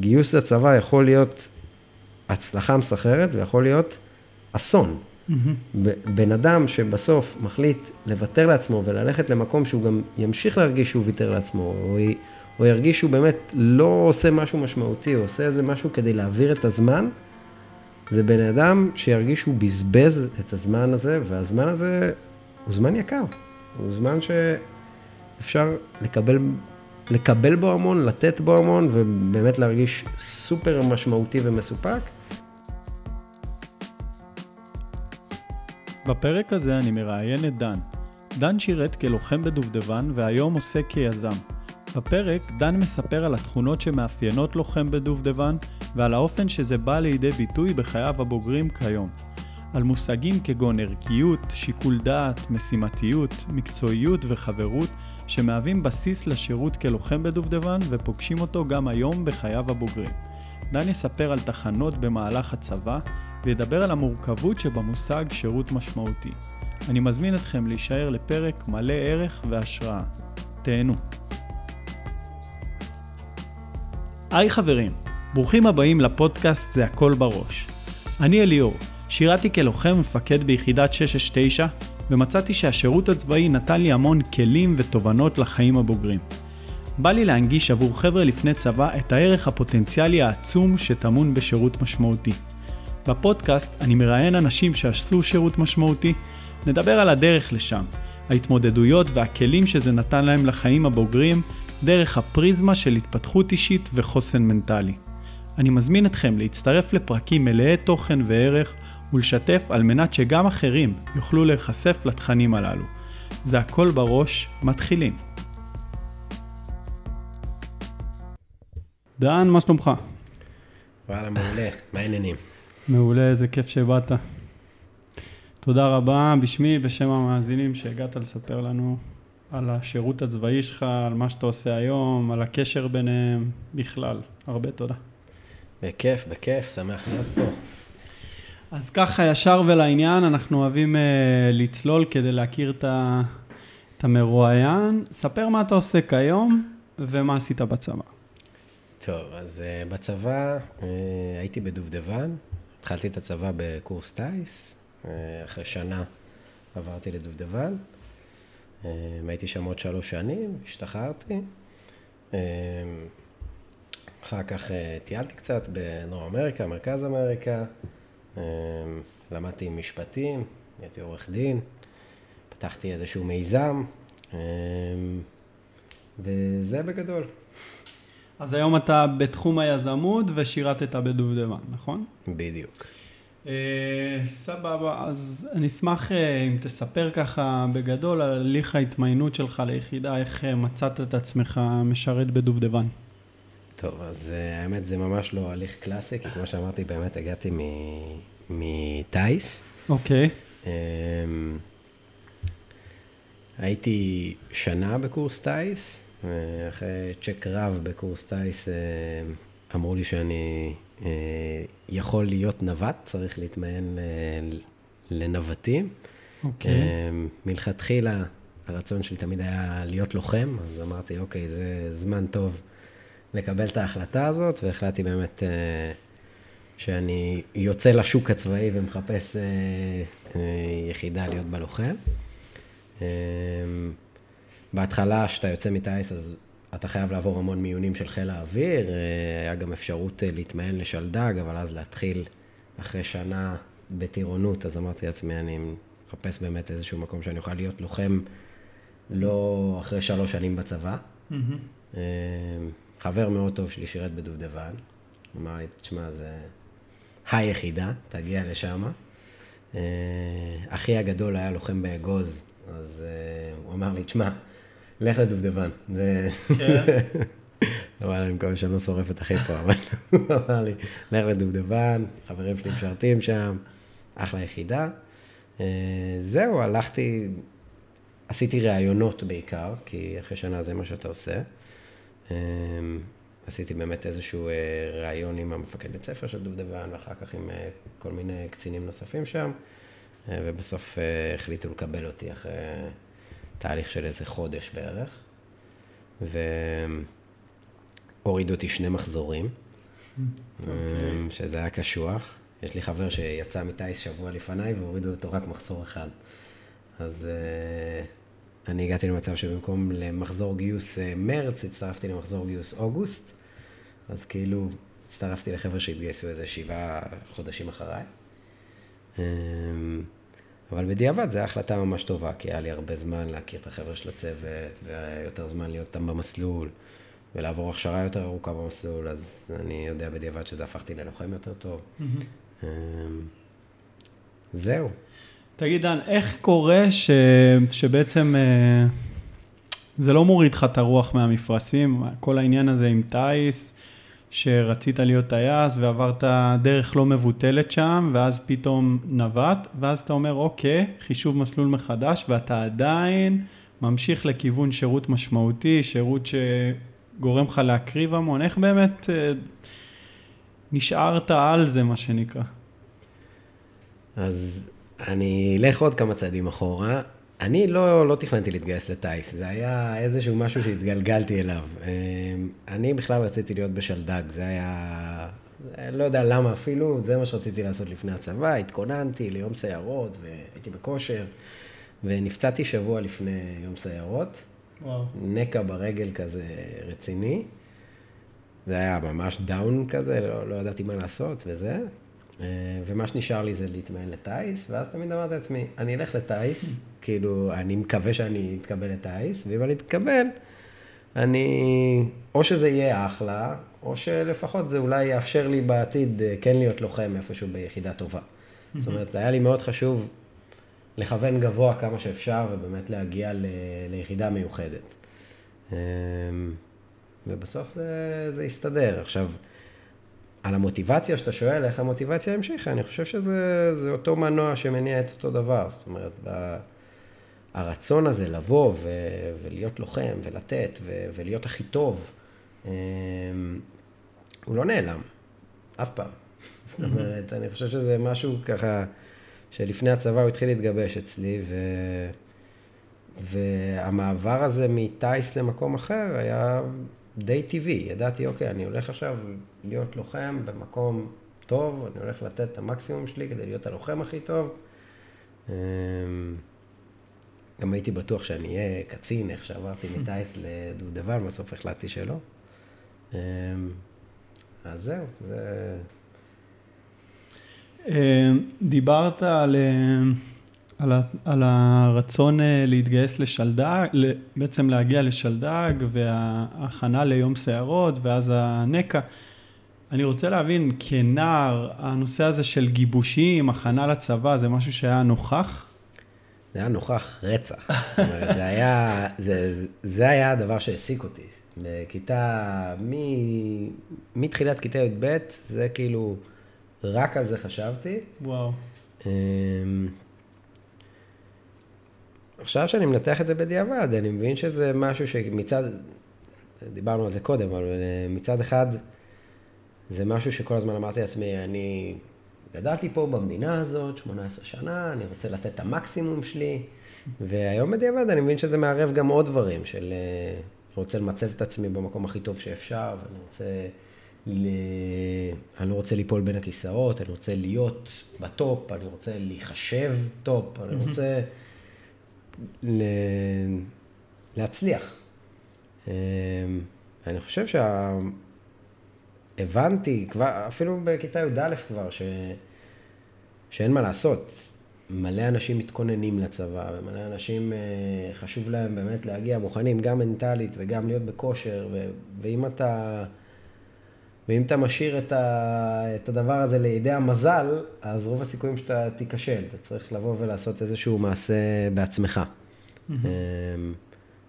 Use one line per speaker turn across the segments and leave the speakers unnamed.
גיוס לצבא יכול להיות הצלחה מסחררת ויכול להיות אסון. בן אדם שבסוף מחליט לוותר לעצמו וללכת למקום שהוא גם ימשיך להרגיש שהוא ויתר לעצמו, או, או ירגיש שהוא באמת לא עושה משהו משמעותי, או עושה איזה משהו כדי להעביר את הזמן, זה בן אדם שירגיש שהוא בזבז את הזמן הזה, והזמן הזה הוא זמן יקר. הוא זמן שאפשר לקבל, לקבל בו המון, לתת בו המון, ובאמת להרגיש סופר משמעותי ומסופק.
בפרק הזה אני מראיין את דן. דן שירת כלוחם בדובדבן והיום עושה כיזם. בפרק דן מספר על התכונות שמאפיינות לוחם בדובדבן ועל האופן שזה בא לידי ביטוי בחייו הבוגרים כיום. על מושגים כגון ערכיות, שיקול דעת, משימתיות, מקצועיות וחברות שמהווים בסיס לשירות כלוחם בדובדבן ופוגשים אותו גם היום בחייו הבוגרים. דן יספר על תחנות במהלך הצבא וידבר על המורכבות שבמושג שירות משמעותי. אני מזמין אתכם להישאר לפרק מלא ערך והשראה. תהנו. היי חברים, ברוכים הבאים לפודקאסט זה הכל בראש. אני אליאור, שירתי כלוחם ומפקד ביחידת 669, ומצאתי שהשירות הצבאי נתן לי המון כלים ותובנות לחיים הבוגרים. בא לי להנגיש עבור חבר'ה לפני צבא את הערך הפוטנציאלי העצום שטמון בשירות משמעותי. בפודקאסט אני מראיין אנשים שעשו שירות משמעותי, נדבר על הדרך לשם, ההתמודדויות והכלים שזה נתן להם לחיים הבוגרים, דרך הפריזמה של התפתחות אישית וחוסן מנטלי. אני מזמין אתכם להצטרף לפרקים מלאי תוכן וערך ולשתף על מנת שגם אחרים יוכלו להיחשף לתכנים הללו. זה הכל בראש, מתחילים. דן, מה שלומך?
וואלה, מעולה, מה העניינים?
מעולה, איזה כיף שבאת. תודה רבה בשמי, בשם המאזינים שהגעת לספר לנו על השירות הצבאי שלך, על מה שאתה עושה היום, על הקשר ביניהם, בכלל. הרבה תודה.
בכיף, בכיף, שמח להיות פה.
אז ככה, ישר ולעניין, אנחנו אוהבים uh, לצלול כדי להכיר את, ה, את המרואיין. ספר מה אתה עושה כיום ומה עשית בצבא.
טוב, אז uh, בצבא uh, הייתי בדובדבן, התחלתי את הצבא בקורס טיס, אה, אחרי שנה עברתי לדובדבן. אה, הייתי שם עוד שלוש שנים, השתחררתי. אה, אחר כך טיילתי קצת בדרום אמריקה, מרכז אמריקה. למדתי משפטים, הייתי עורך דין. פתחתי איזשהו מיזם, וזה בגדול.
אז היום אתה בתחום היזמות ושירתת בדובדבן, נכון?
בדיוק.
Uh, סבבה, אז אני אשמח uh, אם תספר ככה בגדול על הליך ההתמיינות שלך ליחידה, איך uh, מצאת את עצמך משרת בדובדבן.
טוב, אז uh, האמת זה ממש לא הליך קלאסי, כי כמו שאמרתי, באמת הגעתי מטיס.
אוקיי. Okay. אמ,
הייתי שנה בקורס טיס, אחרי צ'ק רב בקורס טיס אה, אמרו לי שאני אה, יכול להיות נווט, צריך להתמיין לנווטים. אוקיי. אה, מלכתחילה הרצון שלי תמיד היה להיות לוחם, אז אמרתי, אוקיי, זה זמן טוב לקבל את ההחלטה הזאת, והחלטתי באמת שאני יוצא לשוק הצבאי ומחפש יחידה להיות בלוחם. בהתחלה, כשאתה יוצא מטיס, אז אתה חייב לעבור המון מיונים של חיל האוויר, אה, היה גם אפשרות אה, להתמיין לשלדג, אבל אז להתחיל אחרי שנה בטירונות, אז אמרתי לעצמי, אני מחפש באמת איזשהו מקום שאני אוכל להיות לוחם לא אחרי שלוש שנים בצבא. Mm-hmm. חבר מאוד טוב שלי שירת בדובדבן, אמר לי, תשמע, זה היחידה, תגיע לשם. אחי הגדול היה לוחם באגוז, אז הוא אמר לי, תשמע, לך לדובדבן. זה... כן. אבל אני מקווה שאני לא שורף את אחי פה, אבל הוא אמר לי, לך לדובדבן, חברים שלי משרתים שם, אחלה יחידה. אה, זהו, הלכתי, עשיתי ראיונות בעיקר, כי אחרי שנה זה מה שאתה עושה. אה, עשיתי באמת איזשהו אה, ראיון עם המפקד בית ספר של דובדבן, ואחר כך עם כל מיני קצינים נוספים שם, ובסוף החליטו לקבל אותי אחרי תהליך של איזה חודש בערך, והורידו אותי שני מחזורים. אמ, שזה היה קשוח. יש לי חבר שיצא מטיס שבוע לפניי והורידו אותו רק מחזור אחד. אז אה, אני הגעתי למצב שבמקום למחזור גיוס אה, מרץ, הצטרפתי למחזור גיוס אוגוסט. אז כאילו, הצטרפתי לחבר'ה שהתגייסו איזה שבעה חודשים אחריי. אמ, אבל בדיעבד זו החלטה ממש טובה, כי היה לי הרבה זמן להכיר את החבר'ה של הצוות, ויותר זמן להיות איתם במסלול, ולעבור הכשרה יותר ארוכה במסלול, אז אני יודע בדיעבד שזה הפכתי ללוחם יותר טוב. Mm-hmm. זהו.
תגיד, דן, איך קורה ש... שבעצם אה, זה לא מוריד לך את הרוח מהמפרשים, כל העניין הזה עם טיס, שרצית להיות טייס ועברת דרך לא מבוטלת שם, ואז פתאום נווט, ואז אתה אומר, אוקיי, חישוב מסלול מחדש, ואתה עדיין ממשיך לכיוון שירות משמעותי, שירות שגורם לך להקריב המון. איך באמת אה, נשארת על זה, מה שנקרא?
אז אני אלך עוד כמה צעדים אחורה. אני לא, לא תכננתי להתגייס לטיס, זה היה איזשהו משהו שהתגלגלתי אליו. אמ, אני בכלל רציתי להיות בשלדג, זה היה, לא יודע למה אפילו, זה מה שרציתי לעשות לפני הצבא, התכוננתי ליום סיירות והייתי בכושר, ונפצעתי שבוע לפני יום סיירות. וואו. נקע ברגל כזה רציני. זה היה ממש דאון כזה, לא, לא ידעתי מה לעשות וזה. ומה שנשאר לי זה להתמיין לטיס, ואז תמיד אמרתי לעצמי, אני אלך לטיס, כאילו, אני מקווה שאני אתקבל לטיס, ואם אני אתקבל, אני, או שזה יהיה אחלה, או שלפחות זה אולי יאפשר לי בעתיד אה, כן להיות לוחם איפשהו ביחידה טובה. זאת אומרת, היה לי מאוד חשוב לכוון גבוה כמה שאפשר, ובאמת להגיע ל, ליחידה מיוחדת. אמ, ובסוף זה, זה יסתדר. עכשיו, על המוטיבציה שאתה שואל, איך המוטיבציה המשיכה, אני חושב שזה אותו מנוע שמניע את אותו דבר. זאת אומרת, הרצון הזה לבוא ו, ולהיות לוחם ולתת ו, ולהיות הכי טוב, אמ, הוא לא נעלם, אף פעם. זאת אומרת, אני חושב שזה משהו ככה, שלפני הצבא הוא התחיל להתגבש אצלי, ו... והמעבר הזה מטיס למקום אחר היה די טבעי. ידעתי, אוקיי, אני הולך עכשיו להיות לוחם במקום טוב, אני הולך לתת את המקסימום שלי כדי להיות הלוחם הכי טוב. אמ, גם הייתי בטוח שאני אהיה קצין, איך שעברתי מטייס לדובדבן, בסוף החלטתי שלא. אמ, אז זהו, זה...
אמ, דיברת על... על, ה, על הרצון אה, להתגייס לשלדג, בעצם להגיע לשלדג וההכנה ליום סערות ואז הנקע. אני רוצה להבין, כנער, הנושא הזה של גיבושים, הכנה לצבא, זה משהו שהיה נוכח?
זה היה נוכח רצח. זאת אומרת, זה היה, זה, זה היה הדבר שהעסיק אותי. בכיתה, מ, מתחילת כיתה י"ב, זה כאילו, רק על זה חשבתי.
וואו.
עכשיו שאני מנתח את זה בדיעבד, אני מבין שזה משהו שמצד, דיברנו על זה קודם, אבל אה, מצד אחד, זה משהו שכל הזמן אמרתי לעצמי, אני גדלתי פה במדינה הזאת 18 שנה, אני רוצה לתת את המקסימום שלי, והיום בדיעבד אני מבין שזה מערב גם עוד דברים, של אה, רוצה למצב את עצמי במקום הכי טוב שאפשר, ואני רוצה, ל... אני לא רוצה ליפול בין הכיסאות, אני רוצה להיות בטופ, אני רוצה להיחשב טופ, אני רוצה... ל... להצליח. אמ, אני חושב שהבנתי, כבר, אפילו בכיתה י"א כבר, ש... שאין מה לעשות. מלא אנשים מתכוננים לצבא, ומלא אנשים אה, חשוב להם באמת להגיע מוכנים, גם מנטלית וגם להיות בכושר, ו... ואם אתה... ואם אתה משאיר את, ה, את הדבר הזה לידי המזל, אז רוב הסיכויים שאתה תיכשל. אתה צריך לבוא ולעשות איזשהו מעשה בעצמך. Mm-hmm.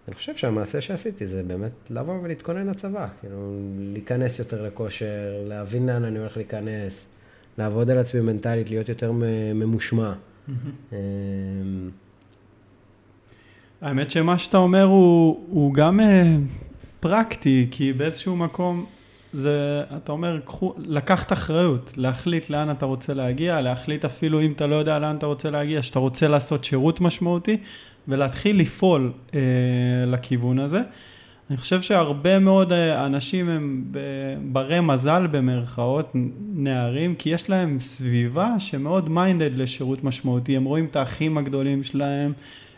אני חושב שהמעשה שעשיתי זה באמת לבוא ולהתכונן לצבא. כאילו, להיכנס יותר לכושר, להבין לאן אני הולך להיכנס, לעבוד על עצמי מנטלית, להיות יותר ממושמע. Mm-hmm.
האמת שמה שאתה אומר הוא, הוא גם אה, פרקטי, כי באיזשהו מקום זה, אתה אומר, קחו, לקחת אחריות, להחליט לאן אתה רוצה להגיע, להחליט אפילו אם אתה לא יודע לאן אתה רוצה להגיע, שאתה רוצה לעשות שירות משמעותי, ולהתחיל לפעול אה, לכיוון הזה. אני חושב שהרבה מאוד אה, אנשים הם ברי מזל במרכאות, נערים, כי יש להם סביבה שמאוד minded לשירות משמעותי, הם רואים את האחים הגדולים שלהם,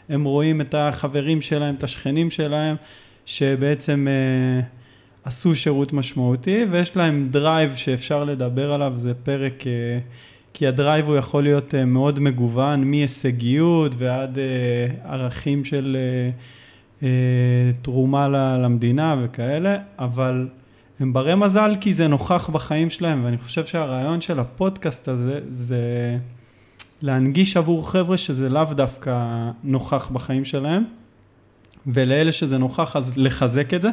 הם רואים את החברים שלהם, את השכנים שלהם, שבעצם אה, עשו שירות משמעותי, ויש להם drive שאפשר לדבר עליו, זה פרק, אה, כי ה drive הוא יכול להיות אה, מאוד מגוון, מהישגיות ועד אה, ערכים של... תרומה למדינה וכאלה, אבל הם ברי מזל כי זה נוכח בחיים שלהם, ואני חושב שהרעיון של הפודקאסט הזה זה להנגיש עבור חבר'ה שזה לאו דווקא נוכח בחיים שלהם, ולאלה שזה נוכח אז לחזק את זה.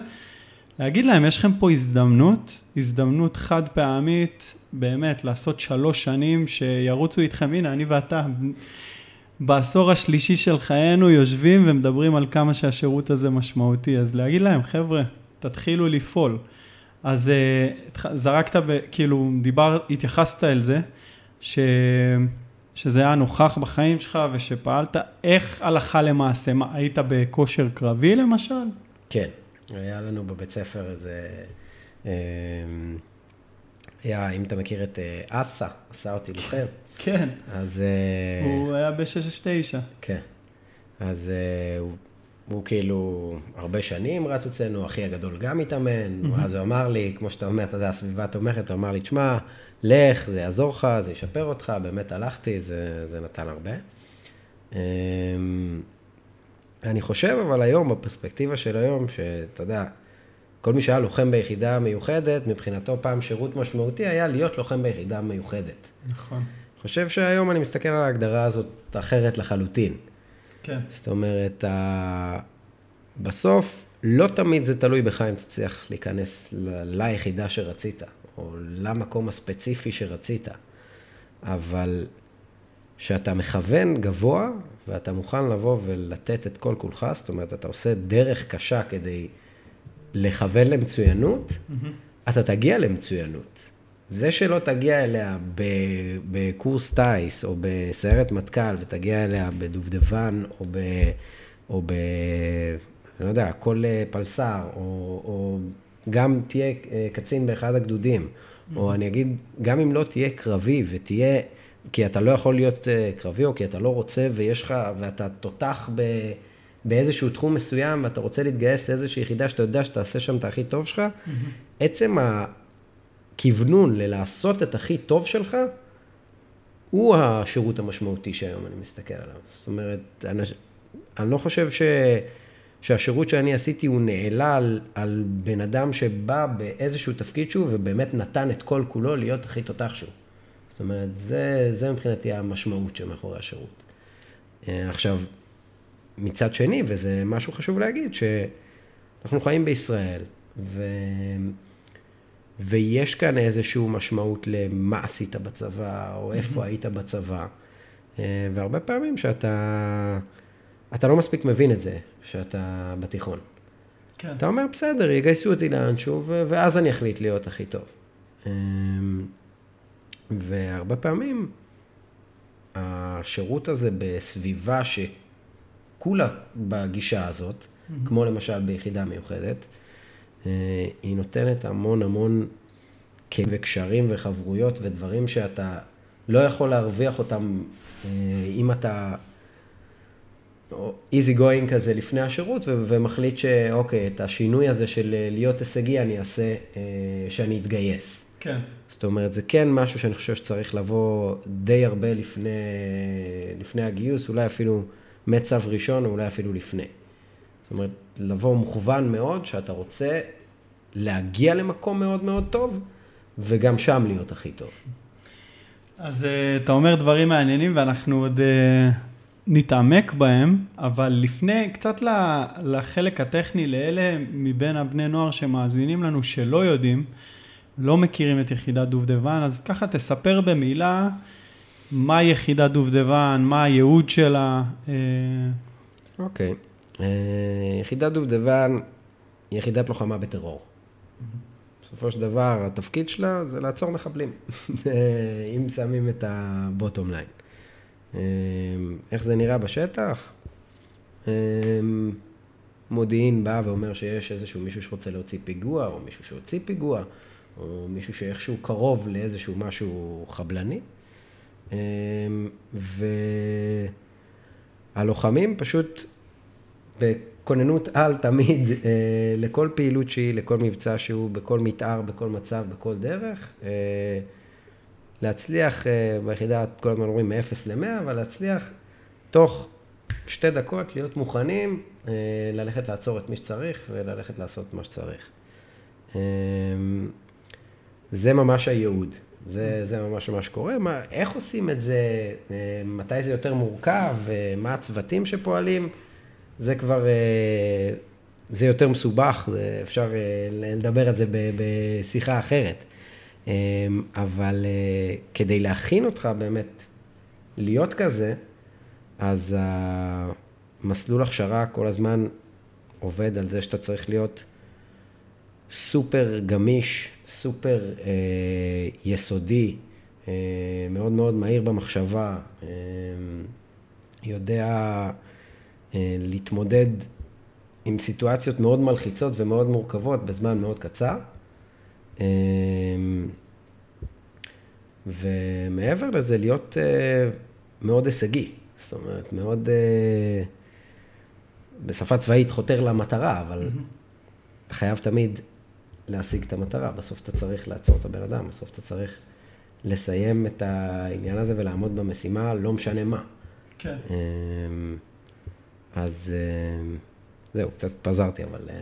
להגיד להם, יש לכם פה הזדמנות, הזדמנות חד פעמית, באמת, לעשות שלוש שנים שירוצו איתכם, הנה, אני ואתה, בעשור השלישי של חיינו יושבים ומדברים על כמה שהשירות הזה משמעותי. אז להגיד להם, חבר'ה, תתחילו לפעול. אז uh, זרקת, ב, כאילו, דיבר, התייחסת אל זה, ש, שזה היה נוכח בחיים שלך ושפעלת, איך הלכה למעשה? מה, היית בכושר קרבי למשל?
כן, היה לנו בבית ספר איזה... היה, אם אתה מכיר את אה, אסא, עשה אותי לוחם.
כן.
אז...
אה, הוא היה ב-669.
כן. אז אה, הוא, הוא כאילו הרבה שנים רץ אצלנו, אחי הגדול גם התאמן, mm-hmm. אז הוא אמר לי, כמו שאתה אומר, אתה יודע, הסביבה תומכת, הוא אמר לי, תשמע, לך, זה יעזור לך, זה ישפר אותך, באמת הלכתי, זה, זה נתן הרבה. אני חושב, אבל היום, בפרספקטיבה של היום, שאתה יודע, כל מי שהיה לוחם ביחידה מיוחדת, מבחינתו פעם שירות משמעותי היה להיות לוחם ביחידה מיוחדת.
נכון.
אני חושב שהיום אני מסתכל על ההגדרה הזאת אחרת לחלוטין.
כן.
זאת אומרת, ה... בסוף, לא תמיד זה תלוי בך אם תצליח להיכנס ל... ליחידה שרצית, או למקום הספציפי שרצית, אבל כשאתה מכוון גבוה, ואתה מוכן לבוא ולתת את כל כולך, זאת אומרת, אתה עושה דרך קשה כדי לכוון למצוינות, mm-hmm. אתה תגיע למצוינות. זה שלא תגיע אליה בקורס טיס או בסיירת מטכ"ל ותגיע אליה בדובדבן או ב... או ב... אני לא יודע, כל אה, פלסר, או, או גם תהיה אה, קצין באחד הגדודים, mm-hmm. או אני אגיד, גם אם לא תהיה קרבי ותהיה, כי אתה לא יכול להיות אה, קרבי, או כי אתה לא רוצה ויש לך, ואתה תותח ב... באיזשהו תחום מסוים, ואתה רוצה להתגייס לאיזושהי יחידה שאתה יודע שתעשה שם את הכי טוב שלך, mm-hmm. עצם הכוונון ללעשות את הכי טוב שלך, הוא השירות המשמעותי שהיום אני מסתכל עליו. זאת אומרת, אני, אני לא חושב ש, שהשירות שאני עשיתי הוא נעלה על, על בן אדם שבא באיזשהו תפקיד שהוא ובאמת נתן את כל כולו להיות הכי תותח שהוא. זאת אומרת, זה, זה מבחינתי המשמעות שמאחורי השירות. אה, עכשיו, מצד שני, וזה משהו חשוב להגיד, שאנחנו חיים בישראל, ו... ויש כאן איזושהי משמעות למה עשית בצבא, או איפה היית בצבא. אה, והרבה פעמים שאתה, אתה לא מספיק מבין את זה, שאתה בתיכון. כן. אתה אומר, בסדר, יגייסו אותי לאנשהו, ואז אני אחליט להיות הכי טוב. אה, והרבה פעמים, השירות הזה בסביבה ש... כולה בגישה הזאת, mm-hmm. כמו למשל ביחידה מיוחדת, אה, היא נותנת המון המון וקשרים וחברויות ודברים שאתה לא יכול להרוויח אותם אה, אם אתה איזי גוינג כזה לפני השירות ומחליט שאוקיי, את השינוי הזה של להיות הישגי אני אעשה שאני אתגייס.
כן.
זאת אומרת, זה כן משהו שאני חושב שצריך לבוא די הרבה לפני, לפני הגיוס, אולי אפילו מצו ראשון, או אולי אפילו לפני. זאת אומרת, לבוא מוכוון מאוד, שאתה רוצה להגיע למקום מאוד מאוד טוב, וגם שם להיות הכי טוב.
אז אה, אתה אומר דברים מעניינים, ואנחנו עוד אה, נתעמק בהם, אבל לפני, קצת לחלק הטכני, לאלה מבין הבני נוער שמאזינים לנו, שלא יודעים, לא מכירים את יחידת דובדבן, אז ככה תספר במילה מה יחידת דובדבן, מה הייעוד שלה.
אה, אוקיי. אה, יחידת דובדבן היא יחידת לוחמה בטרור. בסופו של דבר, התפקיד שלה זה לעצור מחבלים, אם שמים את הבוטום ליין. איך זה נראה בשטח? מודיעין בא ואומר שיש איזשהו מישהו שרוצה להוציא פיגוע, או מישהו שהוציא פיגוע, או מישהו שאיכשהו קרוב לאיזשהו משהו חבלני. אמ, והלוחמים פשוט בכוננות על תמיד אה, לכל פעילות שהיא, לכל מבצע שהוא, בכל מתאר, בכל מצב, בכל דרך. אה, להצליח אה, ביחידה, כל הזמן אומרים מ-0 ל-100, אבל להצליח תוך שתי דקות להיות מוכנים, ללכת לעצור את מי שצריך וללכת לעשות מה שצריך. זה ממש הייעוד. זה, זה ממש מה שקורה. מה, איך עושים את זה, אה, מתי זה יותר מורכב, אה, מה הצוותים שפועלים, זה כבר, אה, זה יותר מסובך, זה, אפשר לדבר על זה בשיחה אחרת. אבל כדי להכין אותך באמת להיות כזה, אז המסלול הכשרה כל הזמן עובד על זה שאתה צריך להיות סופר גמיש, סופר אה, יסודי, אה, מאוד מאוד מהיר במחשבה, אה, יודע אה, להתמודד עם סיטואציות מאוד מלחיצות ומאוד מורכבות בזמן מאוד קצר. אה, ומעבר לזה, להיות אה, מאוד הישגי, זאת אומרת, מאוד, אה, בשפה צבאית חותר למטרה, אבל mm-hmm. אתה חייב תמיד להשיג את המטרה. בסוף אתה צריך לעצור את הבן אדם, בסוף אתה צריך לסיים את העניין הזה ולעמוד במשימה, לא משנה מה.
כן.
אמ, אז אמ, זהו, קצת פזרתי, אבל... אה,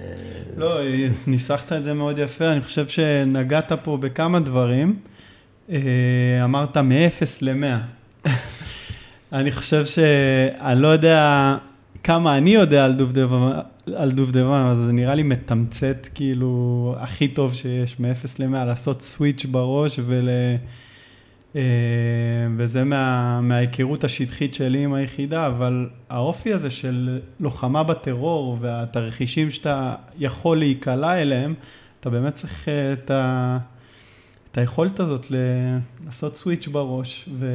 לא, ניסחת את זה מאוד יפה, אני חושב שנגעת פה בכמה דברים. אה, אמרת מ-0 ל-100. אני חושב שאני לא יודע כמה אני יודע על דובדבן, על דובדבן, אז זה נראה לי מתמצת כאילו הכי טוב שיש, מ-0 ל-100, לעשות סוויץ' בראש ול... אה, וזה מה, מההיכרות השטחית שלי עם היחידה, אבל האופי הזה של לוחמה בטרור והתרחישים שאתה יכול להיקלע אליהם, אתה באמת צריך אה, את, ה, את היכולת הזאת לעשות סוויץ' בראש ו,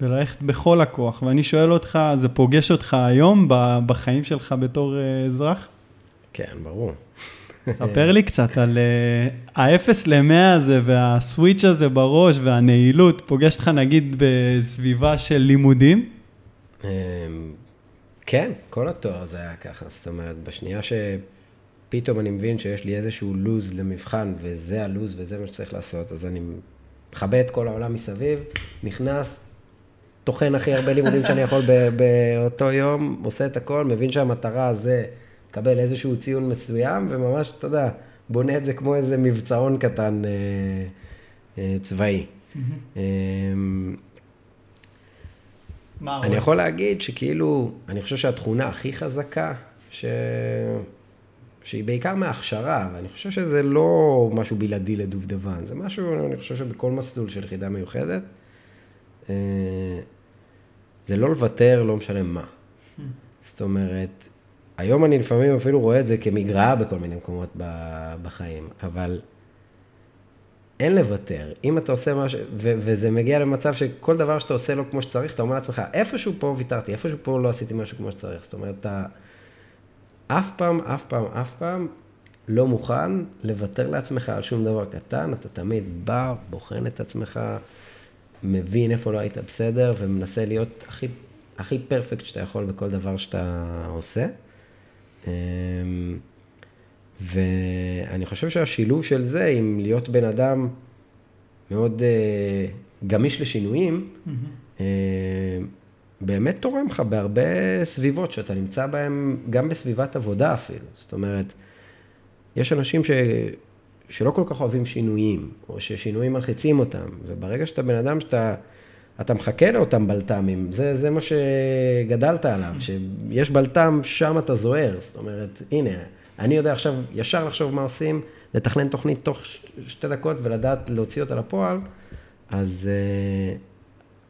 וללכת בכל הכוח. ואני שואל אותך, זה פוגש אותך היום בחיים שלך בתור אה, אזרח?
כן, ברור.
ספר לי קצת על ה-0 ל-100 הזה והסוויץ' הזה בראש והנעילות, פוגש אותך נגיד בסביבה של לימודים? אמ,
כן, כל התואר זה היה ככה, זאת אומרת, בשנייה שפתאום אני מבין שיש לי איזשהו לוז למבחן, וזה הלוז וזה מה שצריך לעשות, אז אני מכבה את כל העולם מסביב, נכנס, טוחן הכי הרבה לימודים שאני יכול באותו יום, עושה את הכל, מבין שהמטרה זה לקבל איזשהו ציון מסוים, וממש, אתה יודע, בונה את זה כמו איזה מבצעון קטן אה, אה, צבאי. אני יכול להגיד שכאילו, אני חושב שהתכונה הכי חזקה, ש... שהיא בעיקר מהכשרה, ואני חושב שזה לא משהו בלעדי לדובדבן, זה משהו, אני חושב שבכל מסלול של יחידה מיוחדת, אה, זה לא לוותר, לא משנה מה. זאת אומרת, היום אני לפעמים אפילו רואה את זה כמגרעה בכל מיני מקומות בחיים, אבל אין לוותר. אם אתה עושה משהו, וזה מגיע למצב שכל דבר שאתה עושה לא כמו שצריך, אתה אומר לעצמך, איפשהו פה ויתרתי, איפשהו פה לא עשיתי משהו כמו שצריך. זאת אומרת, אתה אף פעם, אף פעם, אף פעם לא מוכן לוותר לעצמך על שום דבר קטן, אתה תמיד בא, בוחן את עצמך, מבין איפה לא היית בסדר, ומנסה להיות הכי, הכי פרפקט שאתה יכול בכל דבר שאתה עושה. אמ, ואני חושב שהשילוב של זה, עם להיות בן אדם מאוד uh, גמיש לשינויים, mm-hmm. uh, באמת תורם לך בהרבה סביבות שאתה נמצא בהן, גם בסביבת עבודה אפילו. זאת אומרת, יש אנשים ש... שלא כל כך אוהבים שינויים, או ששינויים מלחיצים אותם, וברגע שאתה בן אדם שאתה... אתה מחכה לאותם בלת"מים, זה, זה מה שגדלת עליו, שיש בלת"ם, שם אתה זוהר, זאת אומרת, הנה, אני יודע עכשיו ישר לחשוב מה עושים, לתכנן תוכנית תוך שתי דקות ולדעת להוציא אותה לפועל, אז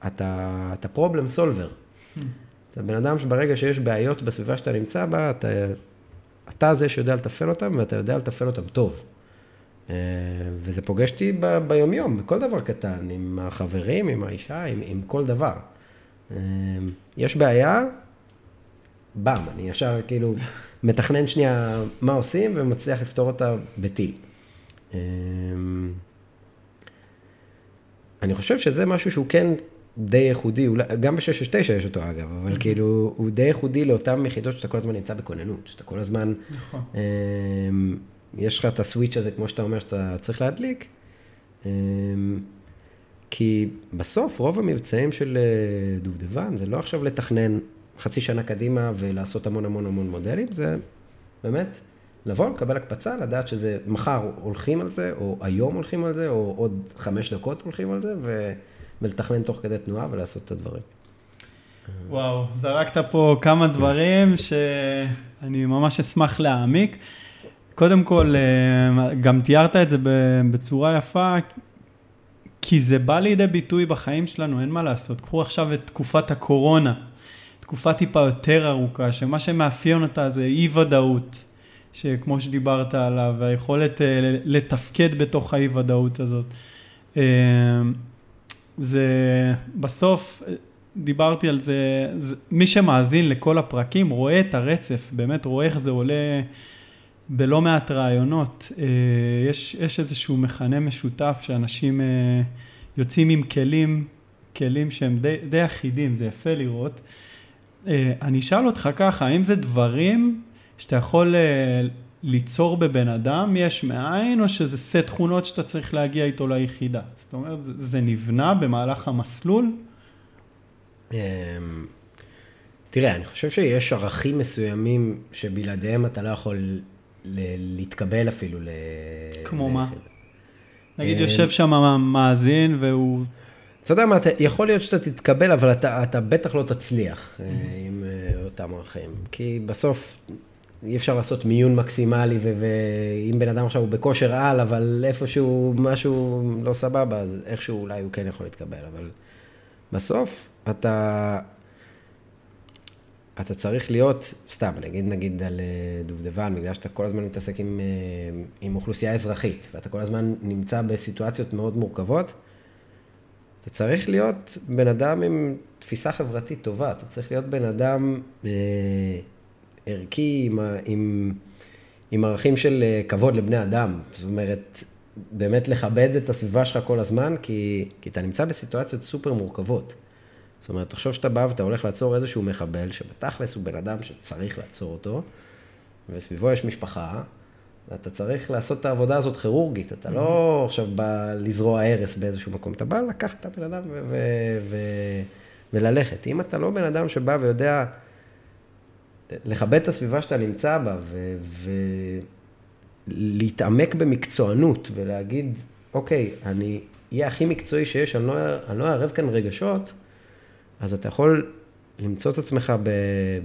uh, אתה, אתה פרובלם סולבר. אתה בן אדם שברגע שיש בעיות בסביבה שאתה נמצא בה, אתה, אתה זה שיודע לתפעל אותם ואתה יודע לתפעל אותם טוב. אה, וזה פוגש אותי ב- ביומיום, בכל דבר קטן, עם החברים, עם האישה, עם, עם כל דבר. אה, יש בעיה, באם, אני ישר כאילו מתכנן שנייה מה עושים ומצליח לפתור אותה בטיל. אמ, אני חושב שזה משהו שהוא כן די ייחודי, גם ב-669 יש אותו אגב, אבל mm-hmm. כאילו, הוא די ייחודי לאותן יחידות שאתה כל הזמן נמצא בכוננות, שאתה כל הזמן, נכון. יש לך את הסוויץ' הזה, כמו שאתה אומר, שאתה צריך להדליק, אמ, כי בסוף רוב המבצעים של אה, דובדבן זה לא עכשיו לתכנן חצי שנה קדימה ולעשות המון המון המון מודלים, זה באמת לבוא, לקבל הקפצה, לדעת שזה מחר הולכים על זה, או היום הולכים על זה, או עוד חמש דקות הולכים על זה, ו... ולתכנן תוך כדי תנועה ולעשות את הדברים.
וואו, זרקת פה כמה דברים שאני ממש אשמח להעמיק. קודם כל, אה, גם תיארת את זה בצורה יפה, כי זה בא לידי ביטוי בחיים שלנו, אין מה לעשות. קחו עכשיו את תקופת הקורונה, תקופה טיפה יותר ארוכה, שמה שמאפיין אותה זה אי ודאות, שכמו שדיברת עליו, היכולת אה, לתפקד בתוך האי ודאות הזאת. אה, זה בסוף, דיברתי על זה, זה, מי שמאזין לכל הפרקים רואה את הרצף, באמת רואה איך זה עולה בלא מעט רעיונות. אה, יש, יש איזשהו מכנה משותף שאנשים אה, יוצאים עם כלים, כלים שהם די, די אחידים, זה יפה לראות. אה, אני אשאל אותך ככה, האם זה דברים שאתה יכול ליצור בבן אדם יש מאין, או שזה סט תכונות שאתה צריך להגיע איתו ליחידה? זאת אומרת, זה נבנה במהלך המסלול?
תראה, אני חושב שיש ערכים מסוימים שבלעדיהם אתה לא יכול להתקבל אפילו ל...
כמו מה? נגיד אמ, יושב שם מאזין והוא...
אתה יודע מה, יכול להיות שאתה תתקבל, אבל אתה, אתה בטח לא תצליח אה, עם אה, אותם ערכים. כי בסוף אי אפשר לעשות מיון מקסימלי, ואם בן אדם עכשיו הוא בכושר על, אבל איפשהו משהו לא סבבה, אז איכשהו אולי הוא כן יכול להתקבל, אבל בסוף אתה, אתה צריך להיות, סתם, נגיד נגיד על אה, דובדבן, בגלל שאתה כל הזמן מתעסק עם, אה, עם אוכלוסייה אזרחית, ואתה כל הזמן נמצא בסיטואציות מאוד מורכבות, אתה צריך להיות בן אדם עם תפיסה חברתית טובה, אתה צריך להיות בן אדם... אה, ערכי, עם, עם, עם ערכים של אה, כבוד לבני אדם. זאת אומרת, באמת לכבד את הסביבה שלך כל הזמן, כי, כי אתה נמצא בסיטואציות סופר מורכבות. זאת אומרת, תחשוב שאתה בא ואתה הולך לעצור איזשהו מחבל, שבתכלס הוא בן אדם שצריך לעצור אותו, וסביבו יש משפחה, ואתה צריך לעשות את העבודה הזאת כירורגית, אתה לא עכשיו בא לזרוע הרס באיזשהו מקום, אתה בא לקחת את הבן אדם ו- ו- ו- וללכת. אם אתה לא בן אדם שבא ויודע לכבד את הסביבה שאתה נמצא בה, ולהתעמק במקצוענות, ולהגיד, אוקיי, אני אהיה הכי מקצועי שיש, אני לא, לא אערב כאן רגשות, אז אתה יכול למצוא את עצמך ב,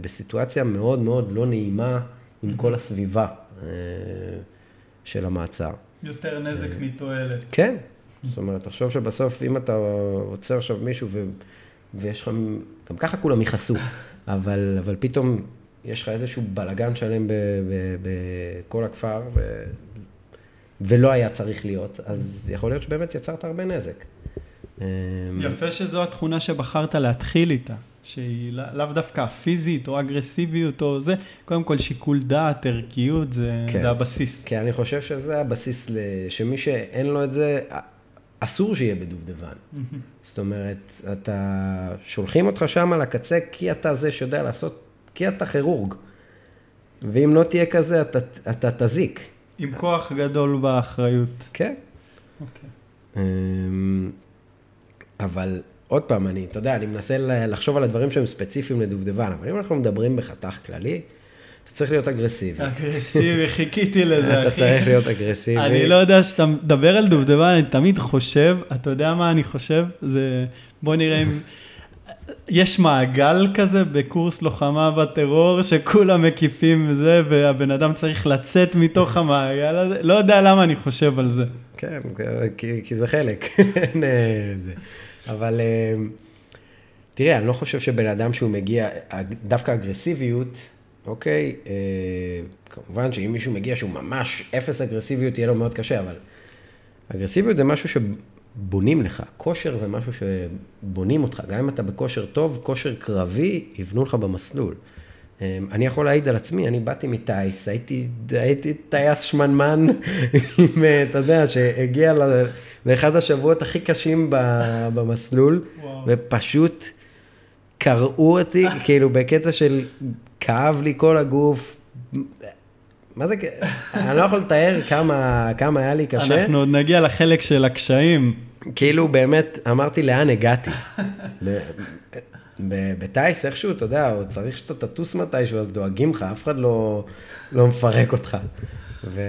בסיטואציה מאוד מאוד לא נעימה עם כל הסביבה אה, של המעצר.
יותר נזק אה, מתועלת.
כן, זאת אומרת, תחשוב שבסוף, אם אתה עוצר עכשיו מישהו ו... ויש לך, גם ככה כולם יכעסו, אבל, אבל פתאום יש לך איזשהו בלגן שלם בכל הכפר, ו... ולא היה צריך להיות, אז יכול להיות שבאמת יצרת הרבה נזק.
אמ, יפה שזו התכונה שבחרת להתחיל איתה, שהיא לאו דווקא פיזית או אגרסיביות או זה, קודם כל שיקול דעת, ערכיות, זה, כן, זה הבסיס.
כן, אני חושב שזה הבסיס, שמי שאין לו את זה, אסור שיהיה בדובדבן. זאת אומרת, אתה, שולחים אותך שם על הקצה כי אתה זה שיודע לעשות כי אתה כירורג. ואם לא תהיה כזה, אתה, אתה תזיק.
עם כוח גדול באחריות.
כן. אוקיי. אבל עוד פעם, אני, אתה יודע, אני מנסה לחשוב על הדברים שהם ספציפיים לדובדבן, אבל אם אנחנו מדברים בחתך כללי, אתה צריך להיות אגרסיבי.
אגרסיבי, חיכיתי לזה,
אחי. אתה צריך להיות אגרסיבי.
אני לא יודע, כשאתה מדבר על דובדבן, אני תמיד חושב, אתה יודע מה אני חושב? זה, בוא נראה אם... יש מעגל כזה בקורס לוחמה בטרור, שכולם מקיפים וזה, והבן אדם צריך לצאת מתוך המעגל הזה, לא יודע למה אני חושב על זה.
כן, כי, כי זה חלק, אה, אבל אה, תראה, אני לא חושב שבן אדם שהוא מגיע, דווקא אגרסיביות, אוקיי, אה, כמובן שאם מישהו מגיע שהוא ממש אפס אגרסיביות, יהיה לו מאוד קשה, אבל אגרסיביות זה משהו בונים לך. כושר זה משהו שבונים אותך, גם אם אתה בכושר טוב, כושר קרבי, יבנו לך במסלול. אני יכול להעיד על עצמי, אני באתי מטייס, הייתי, הייתי טייס שמנמן, עם, אתה יודע, שהגיע לאחד השבועות הכי קשים במסלול, וואו. ופשוט קרעו אותי, כאילו בקטע של כאב לי כל הגוף. מה זה, אני לא יכול לתאר כמה, כמה היה לי קשה.
אנחנו עוד נגיע לחלק של הקשיים.
כאילו באמת, אמרתי לאן הגעתי. בטייס איכשהו, אתה יודע, הוא צריך שאתה תטוס מתישהו, אז דואגים לך, אף אחד לא, לא מפרק אותך. ו...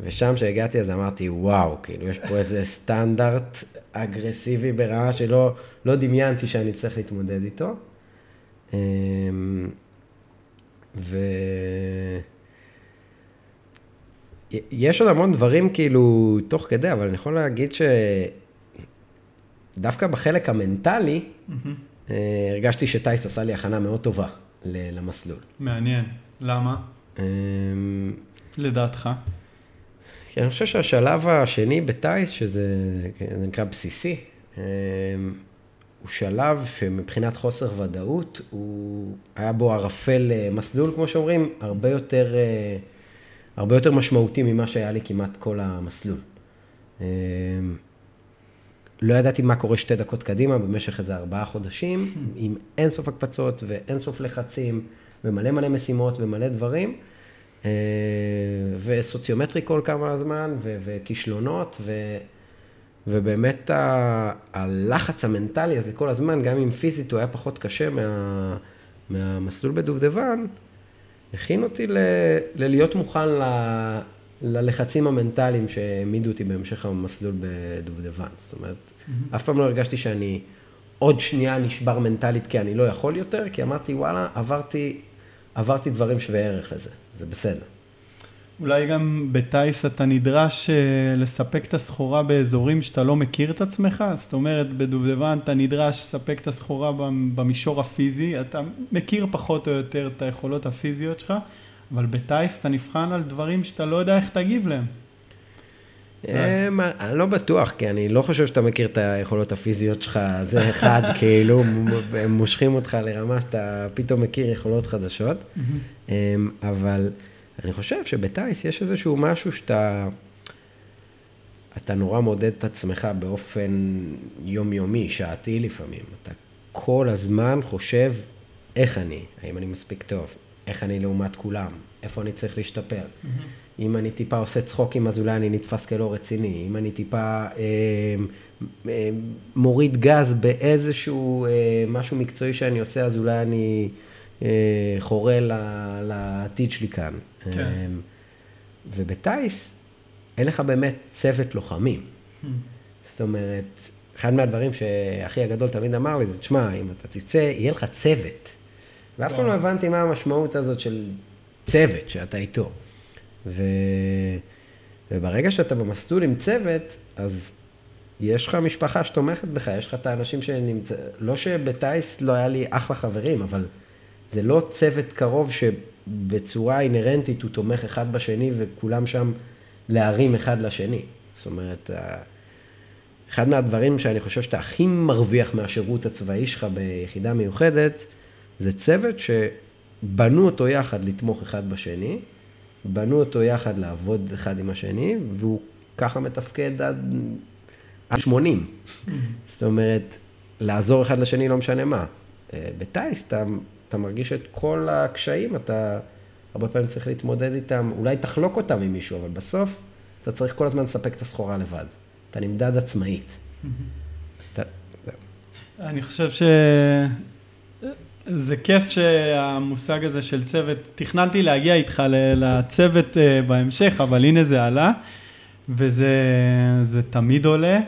ושם כשהגעתי אז אמרתי, וואו, כאילו, יש פה איזה סטנדרט אגרסיבי ברמה שלא לא דמיינתי שאני צריך להתמודד איתו. אמ, ו... יש עוד המון דברים כאילו תוך כדי, אבל אני יכול להגיד שדווקא בחלק המנטלי, mm-hmm. הרגשתי שטייס עשה לי הכנה מאוד טובה למסלול.
מעניין. למה? אמ, לדעתך?
כי אני חושב שהשלב השני בטייס, שזה נקרא בסיסי, אמ, הוא שלב שמבחינת חוסר ודאות, הוא היה בו ערפל אה, מסלול, כמו שאומרים, הרבה יותר, אה, הרבה יותר משמעותי ממה שהיה לי כמעט כל המסלול. לא ידעתי מה קורה שתי דקות קדימה במשך איזה ארבעה חודשים, עם אין סוף הקפצות ואין סוף לחצים, ומלא מלא משימות ומלא דברים. אה, וסוציומטרי כל כמה זמן, ו- וכישלונות, ו- ובאמת ה- הלחץ המנטלי הזה כל הזמן, גם אם פיזית הוא היה פחות קשה מה- מהמסלול בדובדבן, הכין אותי ל- ללהיות מוכן ל- ללחצים המנטליים שהעמידו אותי בהמשך המסלול בדובדבן. זאת אומרת, mm-hmm. אף פעם לא הרגשתי שאני עוד שנייה נשבר מנטלית כי אני לא יכול יותר, כי אמרתי, וואלה, עברתי, עברתי דברים שווי ערך לזה. זה בסדר.
אולי גם בטיס אתה נדרש אה, לספק את הסחורה באזורים שאתה לא מכיר את עצמך, זאת אומרת בדובדבן אתה נדרש לספק את הסחורה במישור הפיזי, אתה מכיר פחות או יותר את היכולות הפיזיות שלך, אבל בטיס אתה נבחן על דברים שאתה לא יודע איך תגיב להם.
אמ, אני לא בטוח, כי אני לא חושב שאתה מכיר את היכולות הפיזיות שלך, זה אחד, כאילו, הם מושכים אותך לרמה שאתה פתאום מכיר יכולות חדשות, אמ, אבל אני חושב שבטיס יש איזשהו משהו שאתה, אתה נורא מודד את עצמך באופן יומיומי, שעתי לפעמים. אתה כל הזמן חושב איך אני, האם אני מספיק טוב, איך אני לעומת כולם, איפה אני צריך להשתפר. אם אני טיפה עושה צחוקים, אז אולי אני נתפס כלא רציני. אם אני טיפה אה, אה, מוריד גז באיזשהו אה, משהו מקצועי שאני עושה, אז אולי אני אה, חורה לעתיד שלי כאן. כן. אה, ובטיס, אין לך באמת צוות לוחמים. Hmm. זאת אומרת, אחד מהדברים שאחי הגדול תמיד אמר לי זה, תשמע, אם אתה תצא, יהיה לך צוות. ואף פעם לא הבנתי מה המשמעות הזאת של צוות שאתה איתו. ו... וברגע שאתה במסלול עם צוות, אז יש לך משפחה שתומכת בך, יש לך את האנשים שנמצא... לא שבטיס לא היה לי אחלה חברים, אבל זה לא צוות קרוב שבצורה אינהרנטית הוא תומך אחד בשני וכולם שם להרים אחד לשני. זאת אומרת, אחד מהדברים שאני חושב שאתה הכי מרוויח מהשירות הצבאי שלך ביחידה מיוחדת, זה צוות שבנו אותו יחד לתמוך אחד בשני, בנו אותו יחד לעבוד אחד עם השני, והוא ככה מתפקד עד, עד 80. Mm-hmm. זאת אומרת, לעזור אחד לשני לא משנה מה. אה, בטיס אתה, אתה מרגיש את כל הקשיים, אתה הרבה פעמים צריך להתמודד איתם, אולי תחלוק אותם עם מישהו, אבל בסוף אתה צריך כל הזמן לספק את הסחורה לבד. אתה נמדד עצמאית. Mm-hmm.
אתה, אני חושב ש... זה כיף שהמושג הזה של צוות, תכננתי להגיע איתך לצוות אה, בהמשך, אבל הנה זה עלה, וזה תמיד עולה,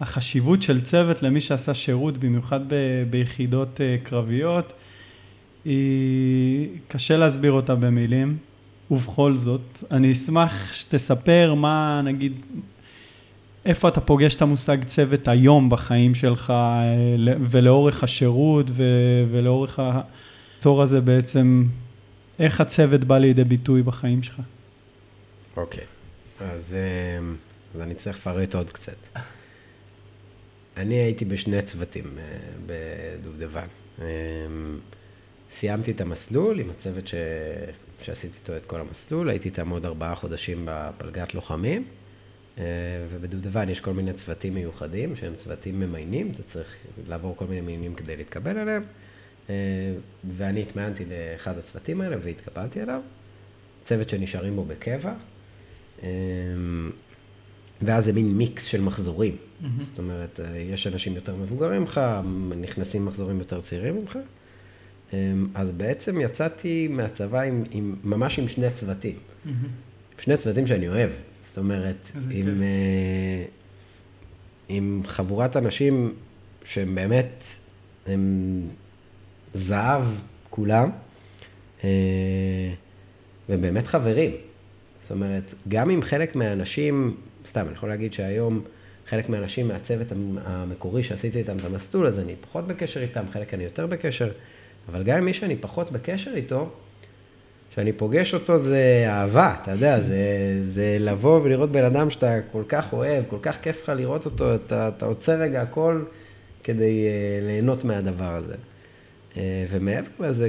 והחשיבות של צוות למי שעשה שירות, במיוחד ב, ביחידות אה, קרביות, היא קשה להסביר אותה במילים, ובכל זאת, אני אשמח שתספר מה, נגיד, איפה אתה פוגש את המושג צוות היום בחיים שלך אה, ולאורך השירות ולאורך העצור הזה בעצם, איך הצוות בא לידי ביטוי בחיים שלך?
אוקיי, okay. אז, אה, אז אני צריך לפרט עוד קצת. אני הייתי בשני צוותים אה, בדובדבן. סיימתי את המסלול עם הצוות ש... שעשיתי איתו את כל המסלול, הייתי איתם עוד ארבעה חודשים בפלגת לוחמים, ובדובדבן יש כל מיני צוותים מיוחדים, שהם צוותים ממיינים, אתה צריך לעבור כל מיני מיינים כדי להתקבל אליהם, ואני התמיינתי לאחד הצוותים האלה והתקבלתי אליו, צוות שנשארים בו בקבע. ואז זה מין מיקס של מחזורים. Mm-hmm. זאת אומרת, יש אנשים יותר מבוגרים ממך, נכנסים מחזורים יותר צעירים ממך. אז בעצם יצאתי מהצבא עם, עם, ממש עם שני צוותים. Mm-hmm. שני צוותים שאני אוהב. זאת אומרת, עם, uh, עם חבורת אנשים שהם באמת, הם זהב כולם, uh, והם באמת חברים. זאת אומרת, גם אם חלק מהאנשים סתם, אני יכול להגיד שהיום חלק מהאנשים מהצוות המקורי שעשיתי איתם את המסלול, אז אני פחות בקשר איתם, חלק אני יותר בקשר, אבל גם עם מי שאני פחות בקשר איתו, כשאני פוגש אותו זה אהבה, אתה יודע, זה, זה לבוא ולראות בן אדם שאתה כל כך אוהב, כל כך כיף לך לראות אותו, אתה, אתה עוצר רגע הכל כדי uh, ליהנות מהדבר הזה. Uh, ומעבר לזה,